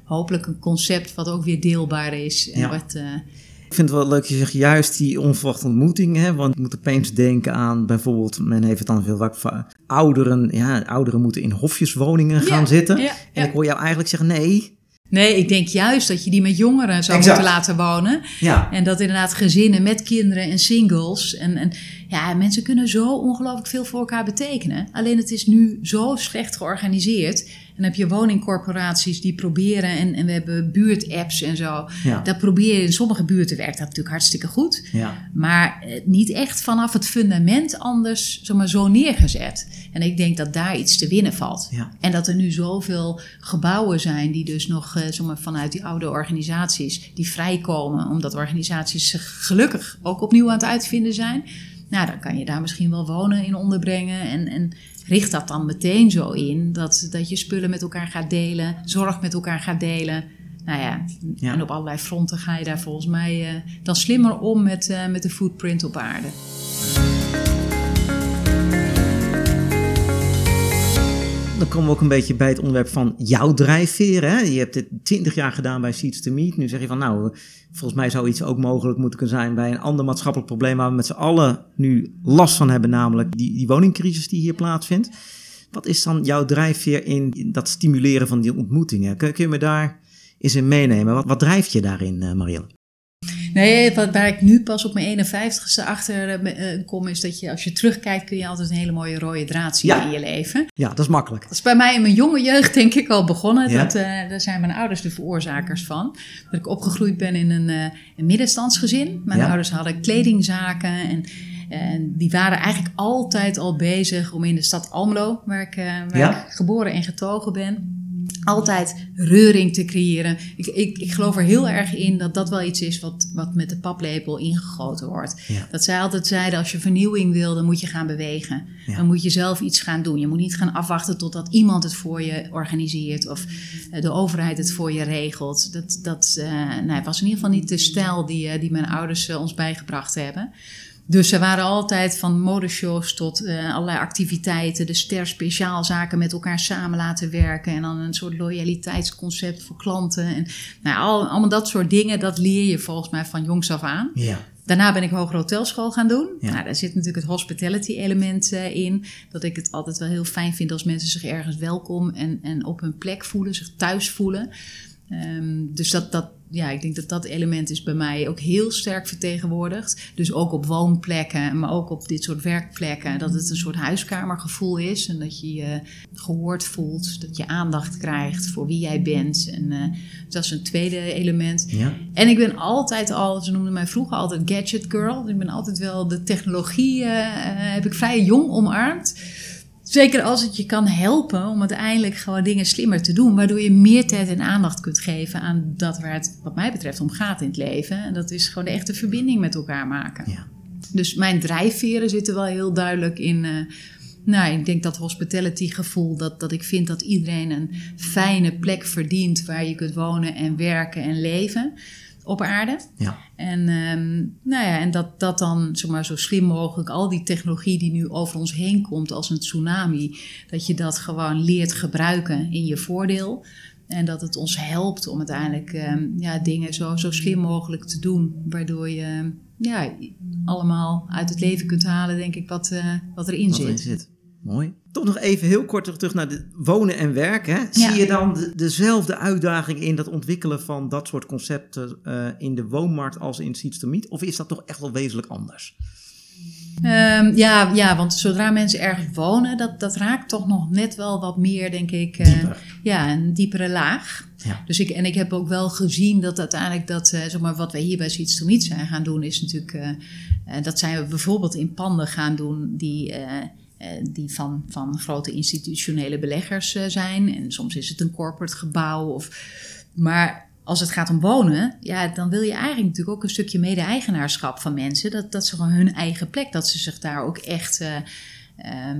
hopelijk een concept wat ook weer deelbaar is. En Ja. wat, uh, Ik vind het wel leuk, je zegt juist die onverwachte ontmoetingen. Hè? Want ik moet opeens denken aan bijvoorbeeld, men heeft het dan veel vaak van ouderen. Ja, ouderen moeten in hofjeswoningen gaan Ja, zitten. ja, En ik hoor jou eigenlijk zeggen, nee. Nee, ik denk juist dat je die met jongeren zou Exact. moeten laten wonen. Ja, En dat inderdaad gezinnen met kinderen en singles. En, en ja, mensen kunnen zo ongelooflijk veel voor elkaar betekenen. Alleen het is nu zo slecht georganiseerd. En dan heb je woningcorporaties die proberen. En, en we hebben buurtapps en zo. ja, Dat probeer je in sommige buurten werkt dat natuurlijk hartstikke goed. ja. Maar eh, niet echt vanaf het fundament anders zeg maar, zo neergezet. En ik denk dat daar iets te winnen valt. Ja. En dat er nu zoveel gebouwen zijn die dus nog eh, zeg maar, vanuit die oude organisaties die vrijkomen. Omdat organisaties zich gelukkig ook opnieuw aan het uitvinden zijn. Nou, dan kan je daar misschien wel wonen in onderbrengen. En, en richt dat dan meteen zo in dat, dat je spullen met elkaar gaat delen, zorg met elkaar gaat delen. Nou ja, Ja. en op allerlei fronten ga je daar volgens mij eh, dan slimmer om met, eh, met de footprint op aarde. Dan komen we ook een beetje bij het onderwerp van jouw drijfveer. Hè? Je hebt dit 20 jaar gedaan bij Seeds to Meet. Nu zeg je van nou, volgens mij zou iets ook mogelijk moeten kunnen zijn bij een ander maatschappelijk probleem waar we met z'n allen nu last van hebben, namelijk die, die woningcrisis die hier plaatsvindt. Wat is dan jouw drijfveer in, dat stimuleren van die ontmoetingen? Kun, kun je me daar eens in meenemen? Wat, wat drijft je daarin, eh, Marielle? Nee, wat, waar ik nu pas op mijn 51ste achter eh, eh, kom, is dat je als je terugkijkt, kun je altijd een hele mooie rode draad zien Ja. in je leven. Ja, dat is makkelijk. Dat is bij mij in mijn jonge jeugd denk ik al begonnen. Ja. Dat, eh, daar zijn mijn ouders de veroorzakers van. Dat ik opgegroeid ben in een, een middenstandsgezin. Mijn Ja. ouders hadden kledingzaken en, en die waren eigenlijk altijd al bezig om in de stad Almelo, waar ik, waar Ja. ik geboren en getogen ben, altijd reuring te creëren. Ik, ik, ik geloof er heel erg in dat dat wel iets is wat, wat met de paplepel ingegoten wordt. Ja. Dat zij altijd zeiden, als je vernieuwing wil, dan moet je gaan bewegen. Ja. Dan moet je zelf iets gaan doen. Je moet niet gaan afwachten totdat iemand het voor je organiseert of eh, de overheid het voor je regelt. Dat, dat eh, nee, was in ieder geval niet de stijl die, eh, die mijn ouders ons bijgebracht hebben. Dus ze waren altijd van modeshows tot eh, allerlei activiteiten, de ster speciaalzaken met elkaar samen laten werken en dan een soort loyaliteitsconcept voor klanten. En nou, al, allemaal dat soort dingen, dat leer je volgens mij van jongs af aan. Ja. Daarna ben ik hogere hotelschool gaan doen. Ja. Nou, daar zit natuurlijk het hospitality element eh, in. Dat ik het altijd wel heel fijn vind als mensen zich ergens welkom en, en op hun plek voelen, zich thuis voelen. Ehm, dus dat, dat, ja, ik denk dat dat element is bij mij ook heel sterk vertegenwoordigd. Dus ook op woonplekken, maar ook op dit soort werkplekken. Dat het een soort huiskamergevoel is. En dat je je gehoord voelt. Dat je aandacht krijgt voor wie jij bent. En eh, dat is een tweede element. Ja. En ik ben altijd al, ze noemden mij vroeger altijd gadget girl. Dus ik ben altijd wel de technologie, eh, eh, heb ik vrij jong omarmd. Zeker als het je kan helpen om uiteindelijk gewoon dingen slimmer te doen. Waardoor je meer tijd en aandacht kunt geven aan dat waar het wat mij betreft om gaat in het leven. En dat is gewoon de echte verbinding met elkaar maken. Ja. Dus mijn drijfveren zitten wel heel duidelijk in. eh, nou, ik denk dat hospitality gevoel, dat, dat ik vind dat iedereen een fijne plek verdient waar je kunt wonen en werken en leven op aarde. Ja. En, ehm, nou ja, en dat, dat dan zeg maar, zo slim mogelijk, al die technologie die nu over ons heen komt als een tsunami, dat je dat gewoon leert gebruiken in je voordeel. En dat het ons helpt om uiteindelijk ehm, ja, dingen zo, zo slim mogelijk te doen. Waardoor je ja, allemaal uit het leven kunt halen, denk ik, wat, eh, wat erin Wat erin zit. Mooi. Toch nog even heel kort terug naar de wonen en werken. Hè? Zie je dan de, dezelfde uitdaging in dat ontwikkelen van dat soort concepten uh, in de woonmarkt als in Seeds to Meet? Of is dat toch echt wel wezenlijk anders? Um, ja, ja, want zodra mensen ergens wonen, dat, dat raakt toch nog net wel wat meer, denk ik. Uh, ja, een diepere laag. Ja. Dus ik, en ik heb ook wel gezien dat uiteindelijk dat, uh, zeg maar, wat wij hier bij Seeds to Meet zijn gaan doen, is natuurlijk, dat zijn we bijvoorbeeld in panden gaan doen die eh, die van, van grote institutionele beleggers eh, zijn. En soms is het een corporate gebouw. Of, maar als het gaat om wonen, ja, dan wil je eigenlijk natuurlijk ook een stukje mede-eigenaarschap van mensen. Dat, dat ze gewoon hun eigen plek, dat ze zich daar ook echt. Uh,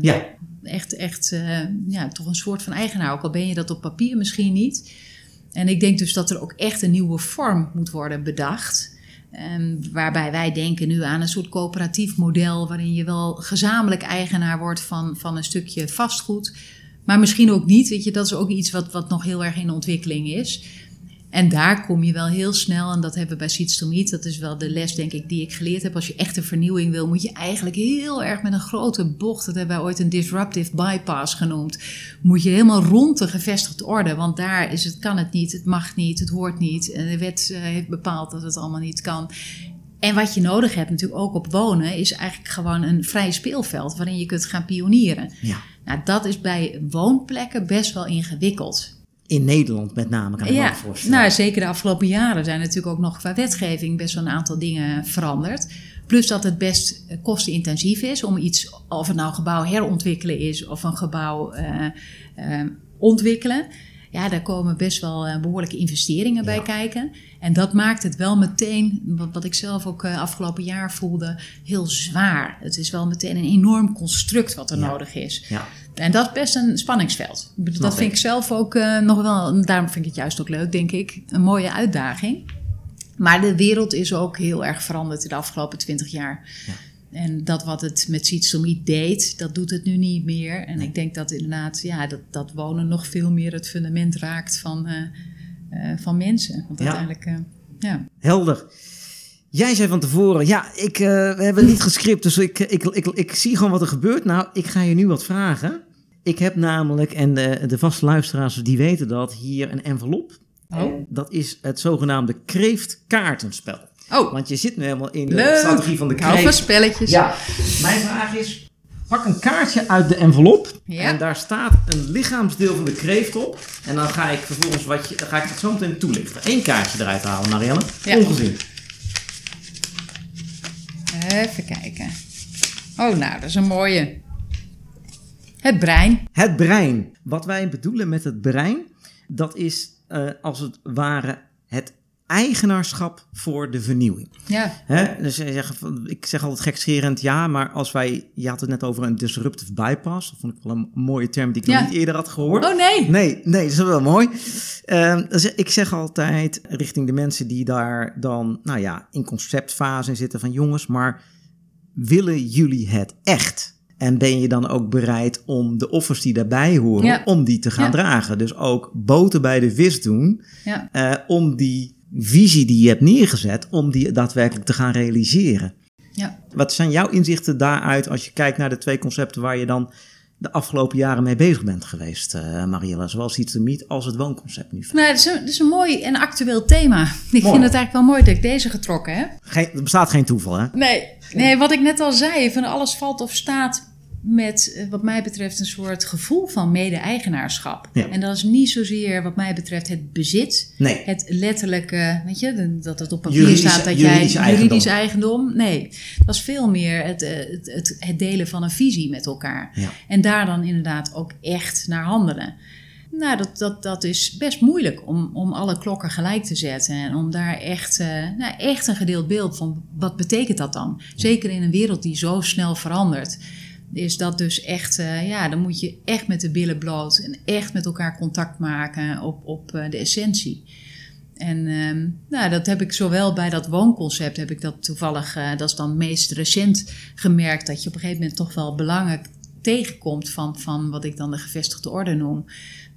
ja. Echt, echt uh, ja, toch een soort van eigenaar. Ook al ben je dat op papier misschien niet. En ik denk dus dat er ook echt een nieuwe vorm moet worden bedacht. Um, waarbij wij denken nu aan een soort coöperatief model waarin je wel gezamenlijk eigenaar wordt van, van een stukje vastgoed. Maar misschien ook niet. Weet je, dat is ook iets wat, wat nog heel erg in ontwikkeling is. En daar kom je wel heel snel, en dat hebben we bij Seeds to Meet, dat is wel de les denk ik die ik geleerd heb. Als je echt een vernieuwing wil, moet je eigenlijk heel erg met een grote bocht, dat hebben wij ooit een disruptive bypass genoemd, moet je helemaal rond de gevestigde orde. Want daar is het, kan het niet, het mag niet, het hoort niet. En de wet eh, heeft bepaald dat het allemaal niet kan. En wat je nodig hebt natuurlijk ook op wonen, is eigenlijk gewoon een vrij speelveld waarin je kunt gaan pionieren. Ja. Nou, dat is bij woonplekken best wel ingewikkeld in Nederland met name, kan ik ja, me voorstellen. Nou, zeker de afgelopen jaren zijn natuurlijk ook nog qua wetgeving best wel een aantal dingen veranderd. Plus dat het best kostenintensief is om iets, of het nou een gebouw herontwikkelen is of een gebouw uh, uh, ontwikkelen. Ja, daar komen best wel behoorlijke investeringen bij kijken. En dat maakt het wel meteen, wat, wat ik zelf ook afgelopen jaar voelde, heel zwaar. Het is wel meteen een enorm construct wat er nodig is. Ja. En dat is best een spanningsveld. Dat vind ik zelf ook uh, nog wel, daarom vind ik het juist ook leuk, denk ik, een mooie uitdaging. Maar de wereld is ook heel erg veranderd in de afgelopen twintig jaar. Ja. En dat wat het met Sietsomiet deed, dat doet het nu niet meer. En ik denk dat inderdaad, ja, dat, dat wonen nog veel meer het fundament raakt van, uh, uh, van mensen. Want uiteindelijk, ja. Helder. Jij zei van tevoren, ja, ik, we hebben niet gescript, dus ik, ik, ik, ik, zie gewoon wat er gebeurt. Nou, ik ga je nu wat vragen. Ik heb namelijk, en de, de vaste luisteraars die weten dat, hier een envelop. Oh. Dat is het zogenaamde kreeftkaartenspel. Oh. Want je zit nu helemaal in de strategie van de kreeft. Van spelletjes. Ja. Mijn vraag is, pak een kaartje uit de envelop. Ja. En daar staat een lichaamsdeel van de kreeft op. En dan ga ik vervolgens wat je, ga ik het zo meteen toelichten. Eén kaartje eruit halen, Marielle. Ja. Ongezien. Even kijken. Oh, nou, dat is een mooie. Het brein. Het brein. Wat wij bedoelen met het brein, dat is uh, als het ware het eigenaarschap voor de vernieuwing. Ja. Hè? Dus ik zeg altijd gekscherend ja, maar als wij, je had het net over een disruptive bypass, dat vond ik wel een mooie term die ik nog niet eerder had gehoord. Oh nee. Nee, nee, dat is wel mooi. Uh, dus ik zeg altijd richting de mensen die daar dan, nou ja, in conceptfase zitten van jongens, maar willen jullie het echt? En ben je dan ook bereid om de offers die daarbij horen, om die te gaan dragen? Dus ook boten bij de vis doen, ja. uh, om die visie die je hebt neergezet, om die daadwerkelijk te gaan realiseren. Ja. Wat zijn jouw inzichten daaruit als je kijkt naar de twee concepten waar je dan de afgelopen jaren mee bezig bent geweest, uh, Mariella? Zowel Seeds to Meet als het woonconcept nu. Nou, dat, is een, dat is een mooi en actueel thema. Ik vind het eigenlijk wel mooi dat ik deze getrokken heb. Geen, er bestaat geen toeval, hè? Nee, nee, wat ik net al zei, van alles valt of staat met, eh, wat mij betreft, een soort gevoel van mede-eigenaarschap. En dat is niet zozeer, wat mij betreft, het bezit. Nee. Het letterlijke, weet je, dat het op papier staat dat jij juridisch eigendom. Nee, dat is veel meer het, eh, het, het, het, delen van een visie met elkaar. Ja. En daar dan inderdaad ook echt naar handelen. Nou, dat, dat, dat is best moeilijk om, om alle klokken gelijk te zetten. En om daar echt, uh, nou, echt een gedeeld beeld van wat betekent dat dan? Zeker in een wereld die zo snel verandert is dat dus echt, uh, ja, dan moet je echt met de billen bloot en echt met elkaar contact maken op, op uh, de essentie. En uh, nou, dat heb ik zowel bij dat woonconcept, heb ik dat toevallig, uh, dat is dan meest recent gemerkt, dat je op een gegeven moment toch wel belangen tegenkomt van, van wat ik dan de gevestigde orde noem.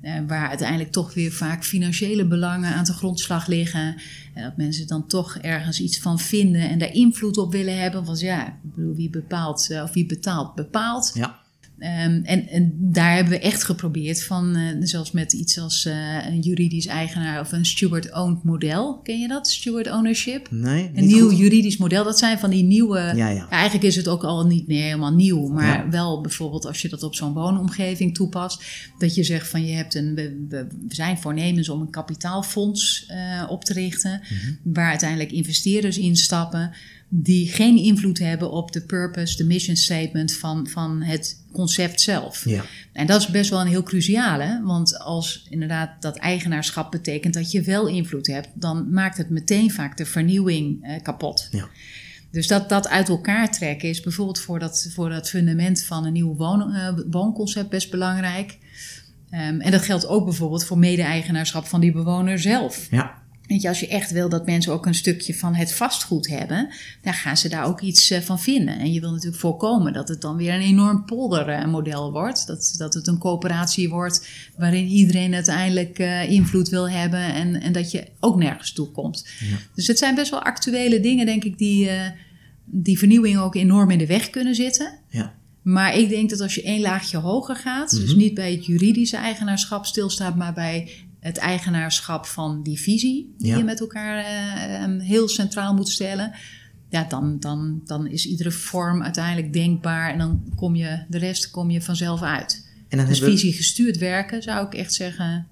Uh, waar uiteindelijk toch weer vaak financiële belangen aan de grondslag liggen. En dat mensen dan toch ergens iets van vinden en daar invloed op willen hebben. Want ja, wie bepaalt, uh, of wie betaalt, bepaalt. Ja. Ehm, en, en, daar hebben we echt geprobeerd van, uh, zelfs met iets als uh, een juridisch eigenaar of een steward-owned model. Ken je dat? Steward ownership? Nee. Een nieuw goed. juridisch model. Dat zijn van die nieuwe. Ja, ja. Ja, eigenlijk is het ook al niet meer helemaal nieuw, maar wel bijvoorbeeld als je dat op zo'n woonomgeving toepast, dat je zegt van je hebt een. We, we zijn voornemens om een kapitaalfonds uh, op te richten, mm -hmm. waar uiteindelijk investeerders instappen die geen invloed hebben op de purpose, de mission statement van, van het concept zelf. Ja. En dat is best wel een heel cruciale, want als inderdaad dat eigenaarschap betekent dat je wel invloed hebt, dan maakt het meteen vaak de vernieuwing uh, kapot. Ja. Dus dat, dat uit elkaar trekken is bijvoorbeeld voor dat, voor dat fundament van een nieuw woon, uh, woonconcept best belangrijk. Um, en dat geldt ook bijvoorbeeld voor mede-eigenaarschap van die bewoner zelf. Ja. Weet je, als je echt wil dat mensen ook een stukje van het vastgoed hebben, dan gaan ze daar ook iets uh, van vinden. En je wil natuurlijk voorkomen dat het dan weer een enorm poldermodel wordt. Dat, dat het een coöperatie wordt waarin iedereen uiteindelijk uh, invloed wil hebben en, en dat je ook nergens toe komt. Ja. Dus het zijn best wel actuele dingen, denk ik, die, die vernieuwing ook enorm in de weg kunnen zitten. Ja. Maar ik denk dat als je één laagje hoger gaat, mm -hmm. dus niet bij het juridische eigenaarschap stilstaat, maar bij het eigenaarschap van die visie die Ja. je met elkaar uh, heel centraal moet stellen. Ja, dan, dan, dan is iedere vorm uiteindelijk denkbaar en dan kom je de rest kom je vanzelf uit. En dan Dus we- visie gestuurd werken zou ik echt zeggen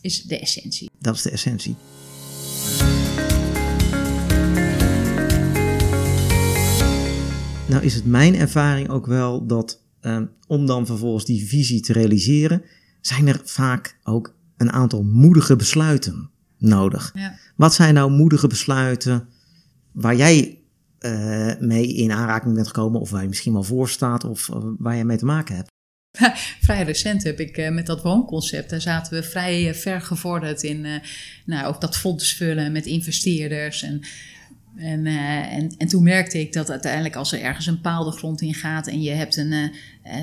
is de essentie. Dat is de essentie. Nou is het mijn ervaring ook wel dat ehm, om dan vervolgens die visie te realiseren, zijn er vaak ook een aantal moedige besluiten nodig. Ja. Wat zijn nou moedige besluiten waar jij eh, mee in aanraking bent gekomen of waar je misschien wel voor staat of eh, waar je mee te maken hebt? Vrij recent heb ik eh, met dat woonconcept, daar zaten we vrij ver gevorderd in nou, ook dat fonds vullen met investeerders. En, en, en, en toen merkte ik dat uiteindelijk als er ergens een paal de grond in gaat en je hebt een,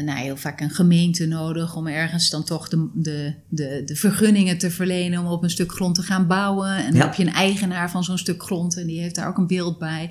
nou, heel vaak een gemeente nodig om ergens dan toch de, de, de, de vergunningen te verlenen om op een stuk grond te gaan bouwen. En dan Ja. heb je een eigenaar van zo'n stuk grond en die heeft daar ook een beeld bij.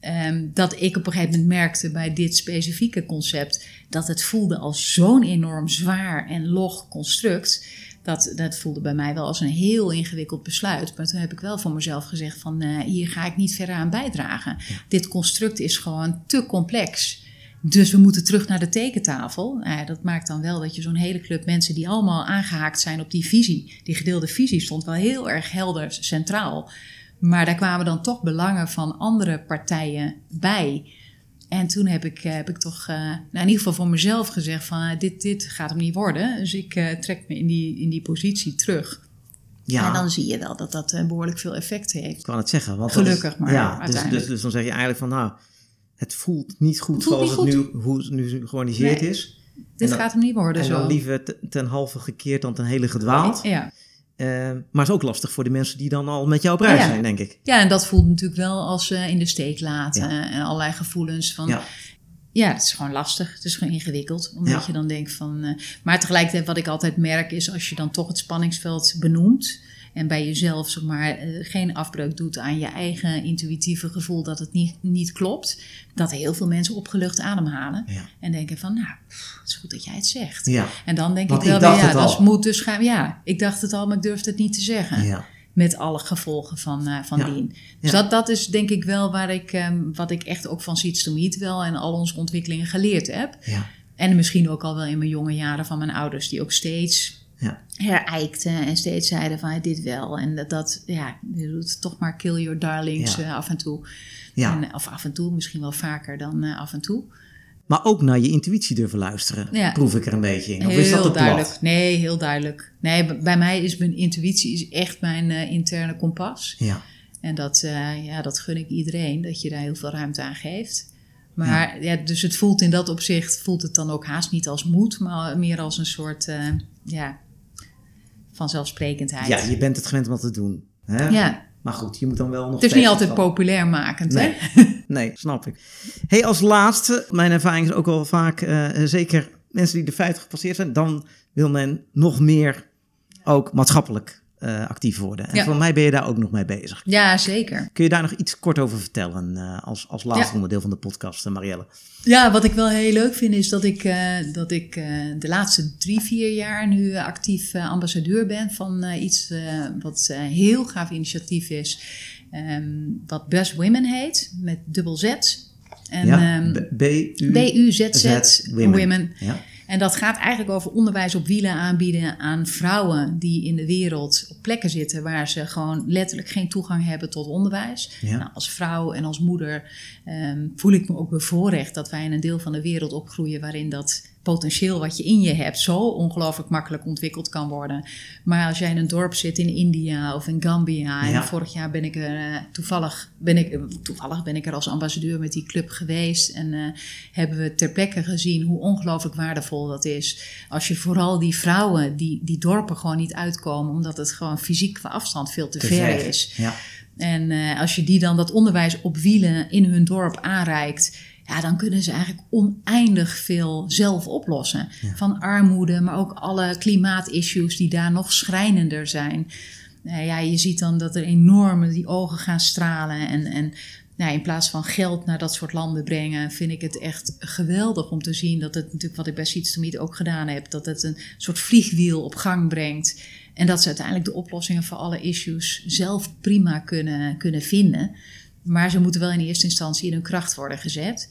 Ehm, dat ik op een gegeven moment merkte bij dit specifieke concept dat het voelde als zo'n enorm zwaar en log construct. Dat, dat voelde bij mij wel als een heel ingewikkeld besluit. Maar toen heb ik wel voor mezelf gezegd van eh, hier ga ik niet verder aan bijdragen. Dit construct is gewoon te complex. Dus we moeten terug naar de tekentafel. Nou ja, dat maakt dan wel dat je zo'n hele club mensen die allemaal aangehaakt zijn op die visie. Die gedeelde visie stond wel heel erg helder centraal. Maar daar kwamen dan toch belangen van andere partijen bij. En toen heb ik, eh, heb ik toch eh, nou in ieder geval voor mezelf gezegd van dit, dit gaat hem niet worden. Dus ik eh, trek me in die, in die positie terug. Ja, En dan zie je wel dat dat eh, behoorlijk veel effect heeft. ik kan het zeggen. Want is- Gelukkig maar, Ja, dus, dus, dus dan zeg je eigenlijk van nou, het voelt niet goed Het voelt zoals niet het nu, hoe het nu georganiseerd Nee. is. Dit dan- gaat hem niet worden en zo. dan liever te- ten halve gekeerd dan ten hele gedwaald. Ja. Eh, maar het is ook lastig voor de mensen die dan al met jou op reis Ja. zijn, denk ik. ja, en dat voelt natuurlijk wel als eh, in de steek laten. Ja. En allerlei gevoelens van... Ja. Ja, het is gewoon lastig. Het is gewoon ingewikkeld. Omdat je dan denkt van. eh, maar tegelijkertijd, wat ik altijd merk, is als je dan toch het spanningsveld benoemt. En bij jezelf zeg maar, eh, geen afbreuk doet aan je eigen intuïtieve gevoel dat het niet, niet klopt. Dat heel veel mensen opgelucht ademhalen. Ja. En denken van, nou, pff, het is goed dat jij het zegt. Ja. En dan denk Want ik wel ja, dat al. moed. Dus gaan, ja, ik dacht het al, maar ik durfde het niet te zeggen Ja. met alle gevolgen van, eh, van Ja. dien. Dus Ja. dat, dat is denk ik wel waar ik, ehm, wat ik echt ook van Seeds to Meet wel en al onze ontwikkelingen geleerd heb. Ja. En misschien ook al wel in mijn jonge jaren van mijn ouders, die ook steeds Ja. herijkten en steeds zeiden van dit wel. En dat, dat ja, je doet toch maar kill your darlings Ja. eh, af en toe. Ja. En, of af en toe, misschien wel vaker dan eh, af en toe. Maar ook naar je intuïtie durven luisteren, Ja. proef ik er een beetje in. Of is dat Heel duidelijk. plat? Nee, heel duidelijk. Nee, bij mij is mijn intuïtie is echt mijn eh, interne kompas. Ja. En dat, eh, ja, dat gun ik iedereen, dat je daar heel veel ruimte aan geeft. Maar ja. dus het voelt in dat opzicht, voelt het dan ook haast niet als moed, maar meer als een soort uh, ja, vanzelfsprekendheid. ja, je bent het gewend om dat te doen. Hè? Ja. Maar goed, je moet dan wel nog Het is niet altijd populair makend, Nee. hè? Nee, snap ik. Hey, als laatste, mijn ervaring is ook wel vaak, eh, zeker mensen die de 50 gepasseerd zijn, dan wil men nog meer ook maatschappelijk eh, actief worden. En Ja. voor mij ben je daar ook nog mee bezig. Ja, zeker. Kun je daar nog iets kort over vertellen eh, als, als laatste Ja. onderdeel van de podcast, eh, Marielle? Ja, wat ik wel heel leuk vind is dat ik, dat ik de laatste drie, vier jaar nu actief ambassadeur ben van iets wat een heel gaaf initiatief is. ehm, wat Buzz Women heet, met dubbel Z. En ja? ehm, B- B-U-Z-Z Z, women. women. Ja. En dat gaat eigenlijk over onderwijs op wielen aanbieden aan vrouwen die in de wereld op plekken zitten waar ze gewoon letterlijk geen toegang hebben tot onderwijs. Ja. Nou, als vrouw en als moeder ehm, voel ik me ook bevoorrecht dat wij in een deel van de wereld opgroeien waarin dat potentieel wat je in je hebt zo ongelooflijk makkelijk ontwikkeld kan worden. Maar als jij in een dorp zit in India of in Gambia en vorig jaar ben ik er eh, toevallig ben ik eh, toevallig ben ik er als ambassadeur met die club geweest en eh, hebben we ter plekke gezien hoe ongelooflijk waardevol dat is. Als je vooral die vrouwen die die dorpen gewoon niet uitkomen omdat het gewoon fysiek qua afstand veel te, Te ver is. Ja. En als je die dan dat onderwijs op wielen in hun dorp aanreikt, ja, dan kunnen ze eigenlijk oneindig veel zelf oplossen. Van armoede, maar ook alle klimaatissues die daar nog schrijnender zijn. Nou ja, je ziet dan dat er enorm die ogen gaan stralen. En, en nou, in plaats van geld naar dat soort landen brengen, vind ik het echt geweldig om te zien dat het natuurlijk, wat ik bij Seeds to Meet ook gedaan heb, dat het een soort vliegwiel op gang brengt. En dat ze uiteindelijk de oplossingen voor alle issues zelf prima kunnen, kunnen vinden. Maar ze moeten wel in eerste instantie in hun kracht worden gezet.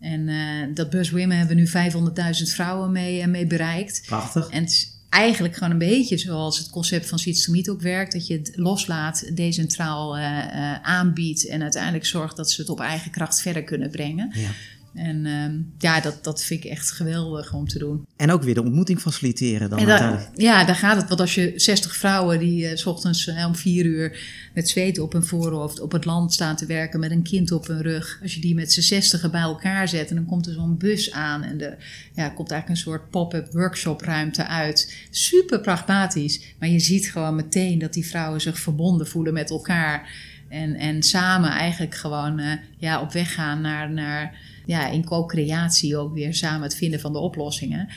En eh, dat Buzz Women hebben we nu 500.000 vrouwen mee, eh, mee bereikt. Prachtig. En het is eigenlijk gewoon een beetje zoals het concept van Seeds to Meet ook werkt. Dat je het loslaat, decentraal eh, aanbiedt en uiteindelijk zorgt dat ze het op eigen kracht verder kunnen brengen. Ja. En ehm, ja, dat, dat vind ik echt geweldig om te doen. En ook weer de ontmoeting faciliteren dan En uiteindelijk. daar, ja, daar gaat het. Want als je 60 vrouwen die eh, s ochtends eh, om vier uur met zweet op hun voorhoofd op het land staan te werken met een kind op hun rug. Als je die met z'n zestigen bij elkaar zet en dan komt er zo'n bus aan en er ja, komt eigenlijk een soort pop-up workshop ruimte uit. Super pragmatisch. Maar je ziet gewoon meteen dat die vrouwen zich verbonden voelen met elkaar. En, en samen eigenlijk gewoon eh, ja, op weg gaan naar, naar ja, in co-creatie ook weer samen het vinden van de oplossingen.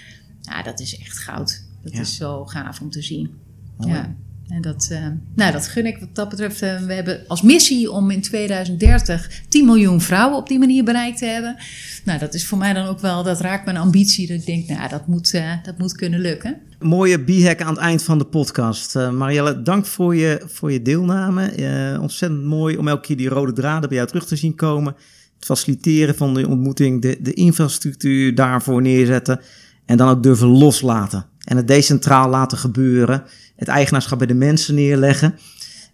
Ja, dat is echt goud. Dat Ja. is zo gaaf om te zien. Mooi. Ja. En dat, eh, nou, dat gun ik wat dat betreft. eh, we hebben als missie om in 2030 10 miljoen vrouwen op die manier bereikt te hebben. Nou, dat is voor mij dan ook wel, dat raakt mijn ambitie. Dat ik denk, nou, dat moet, eh, dat moet kunnen lukken. Mooie b-hack aan het eind van de podcast. Marielle, dank voor je, voor je deelname. Ontzettend mooi om elke keer die rode draden bij jou terug te zien komen. Faciliteren van de ontmoeting, de, de infrastructuur daarvoor neerzetten. En dan ook durven loslaten. En het decentraal laten gebeuren. Het eigenaarschap bij de mensen neerleggen.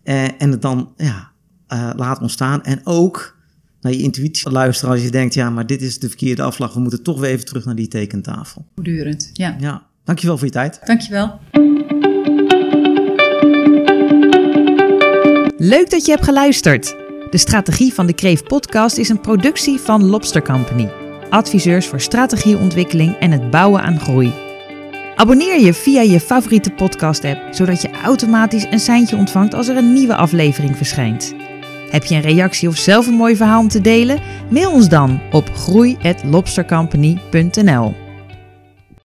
Eh, en het dan ja, eh, laten ontstaan. En ook naar je intuïtie luisteren als je denkt... ja, maar dit is de verkeerde afslag. We moeten toch weer even terug naar die tekentafel. Voortdurend. Ja, Ja, dankjewel voor je tijd. dankjewel. Leuk dat je hebt geluisterd. De Strategie van de Kreef podcast is een productie van Lobster Company. Adviseurs voor strategieontwikkeling en het bouwen aan groei. Abonneer je via je favoriete podcast app, zodat je automatisch een seintje ontvangt als er een nieuwe aflevering verschijnt. Heb je een reactie of zelf een mooi verhaal om te delen? Mail ons dan op groei@lobstercompany.nl.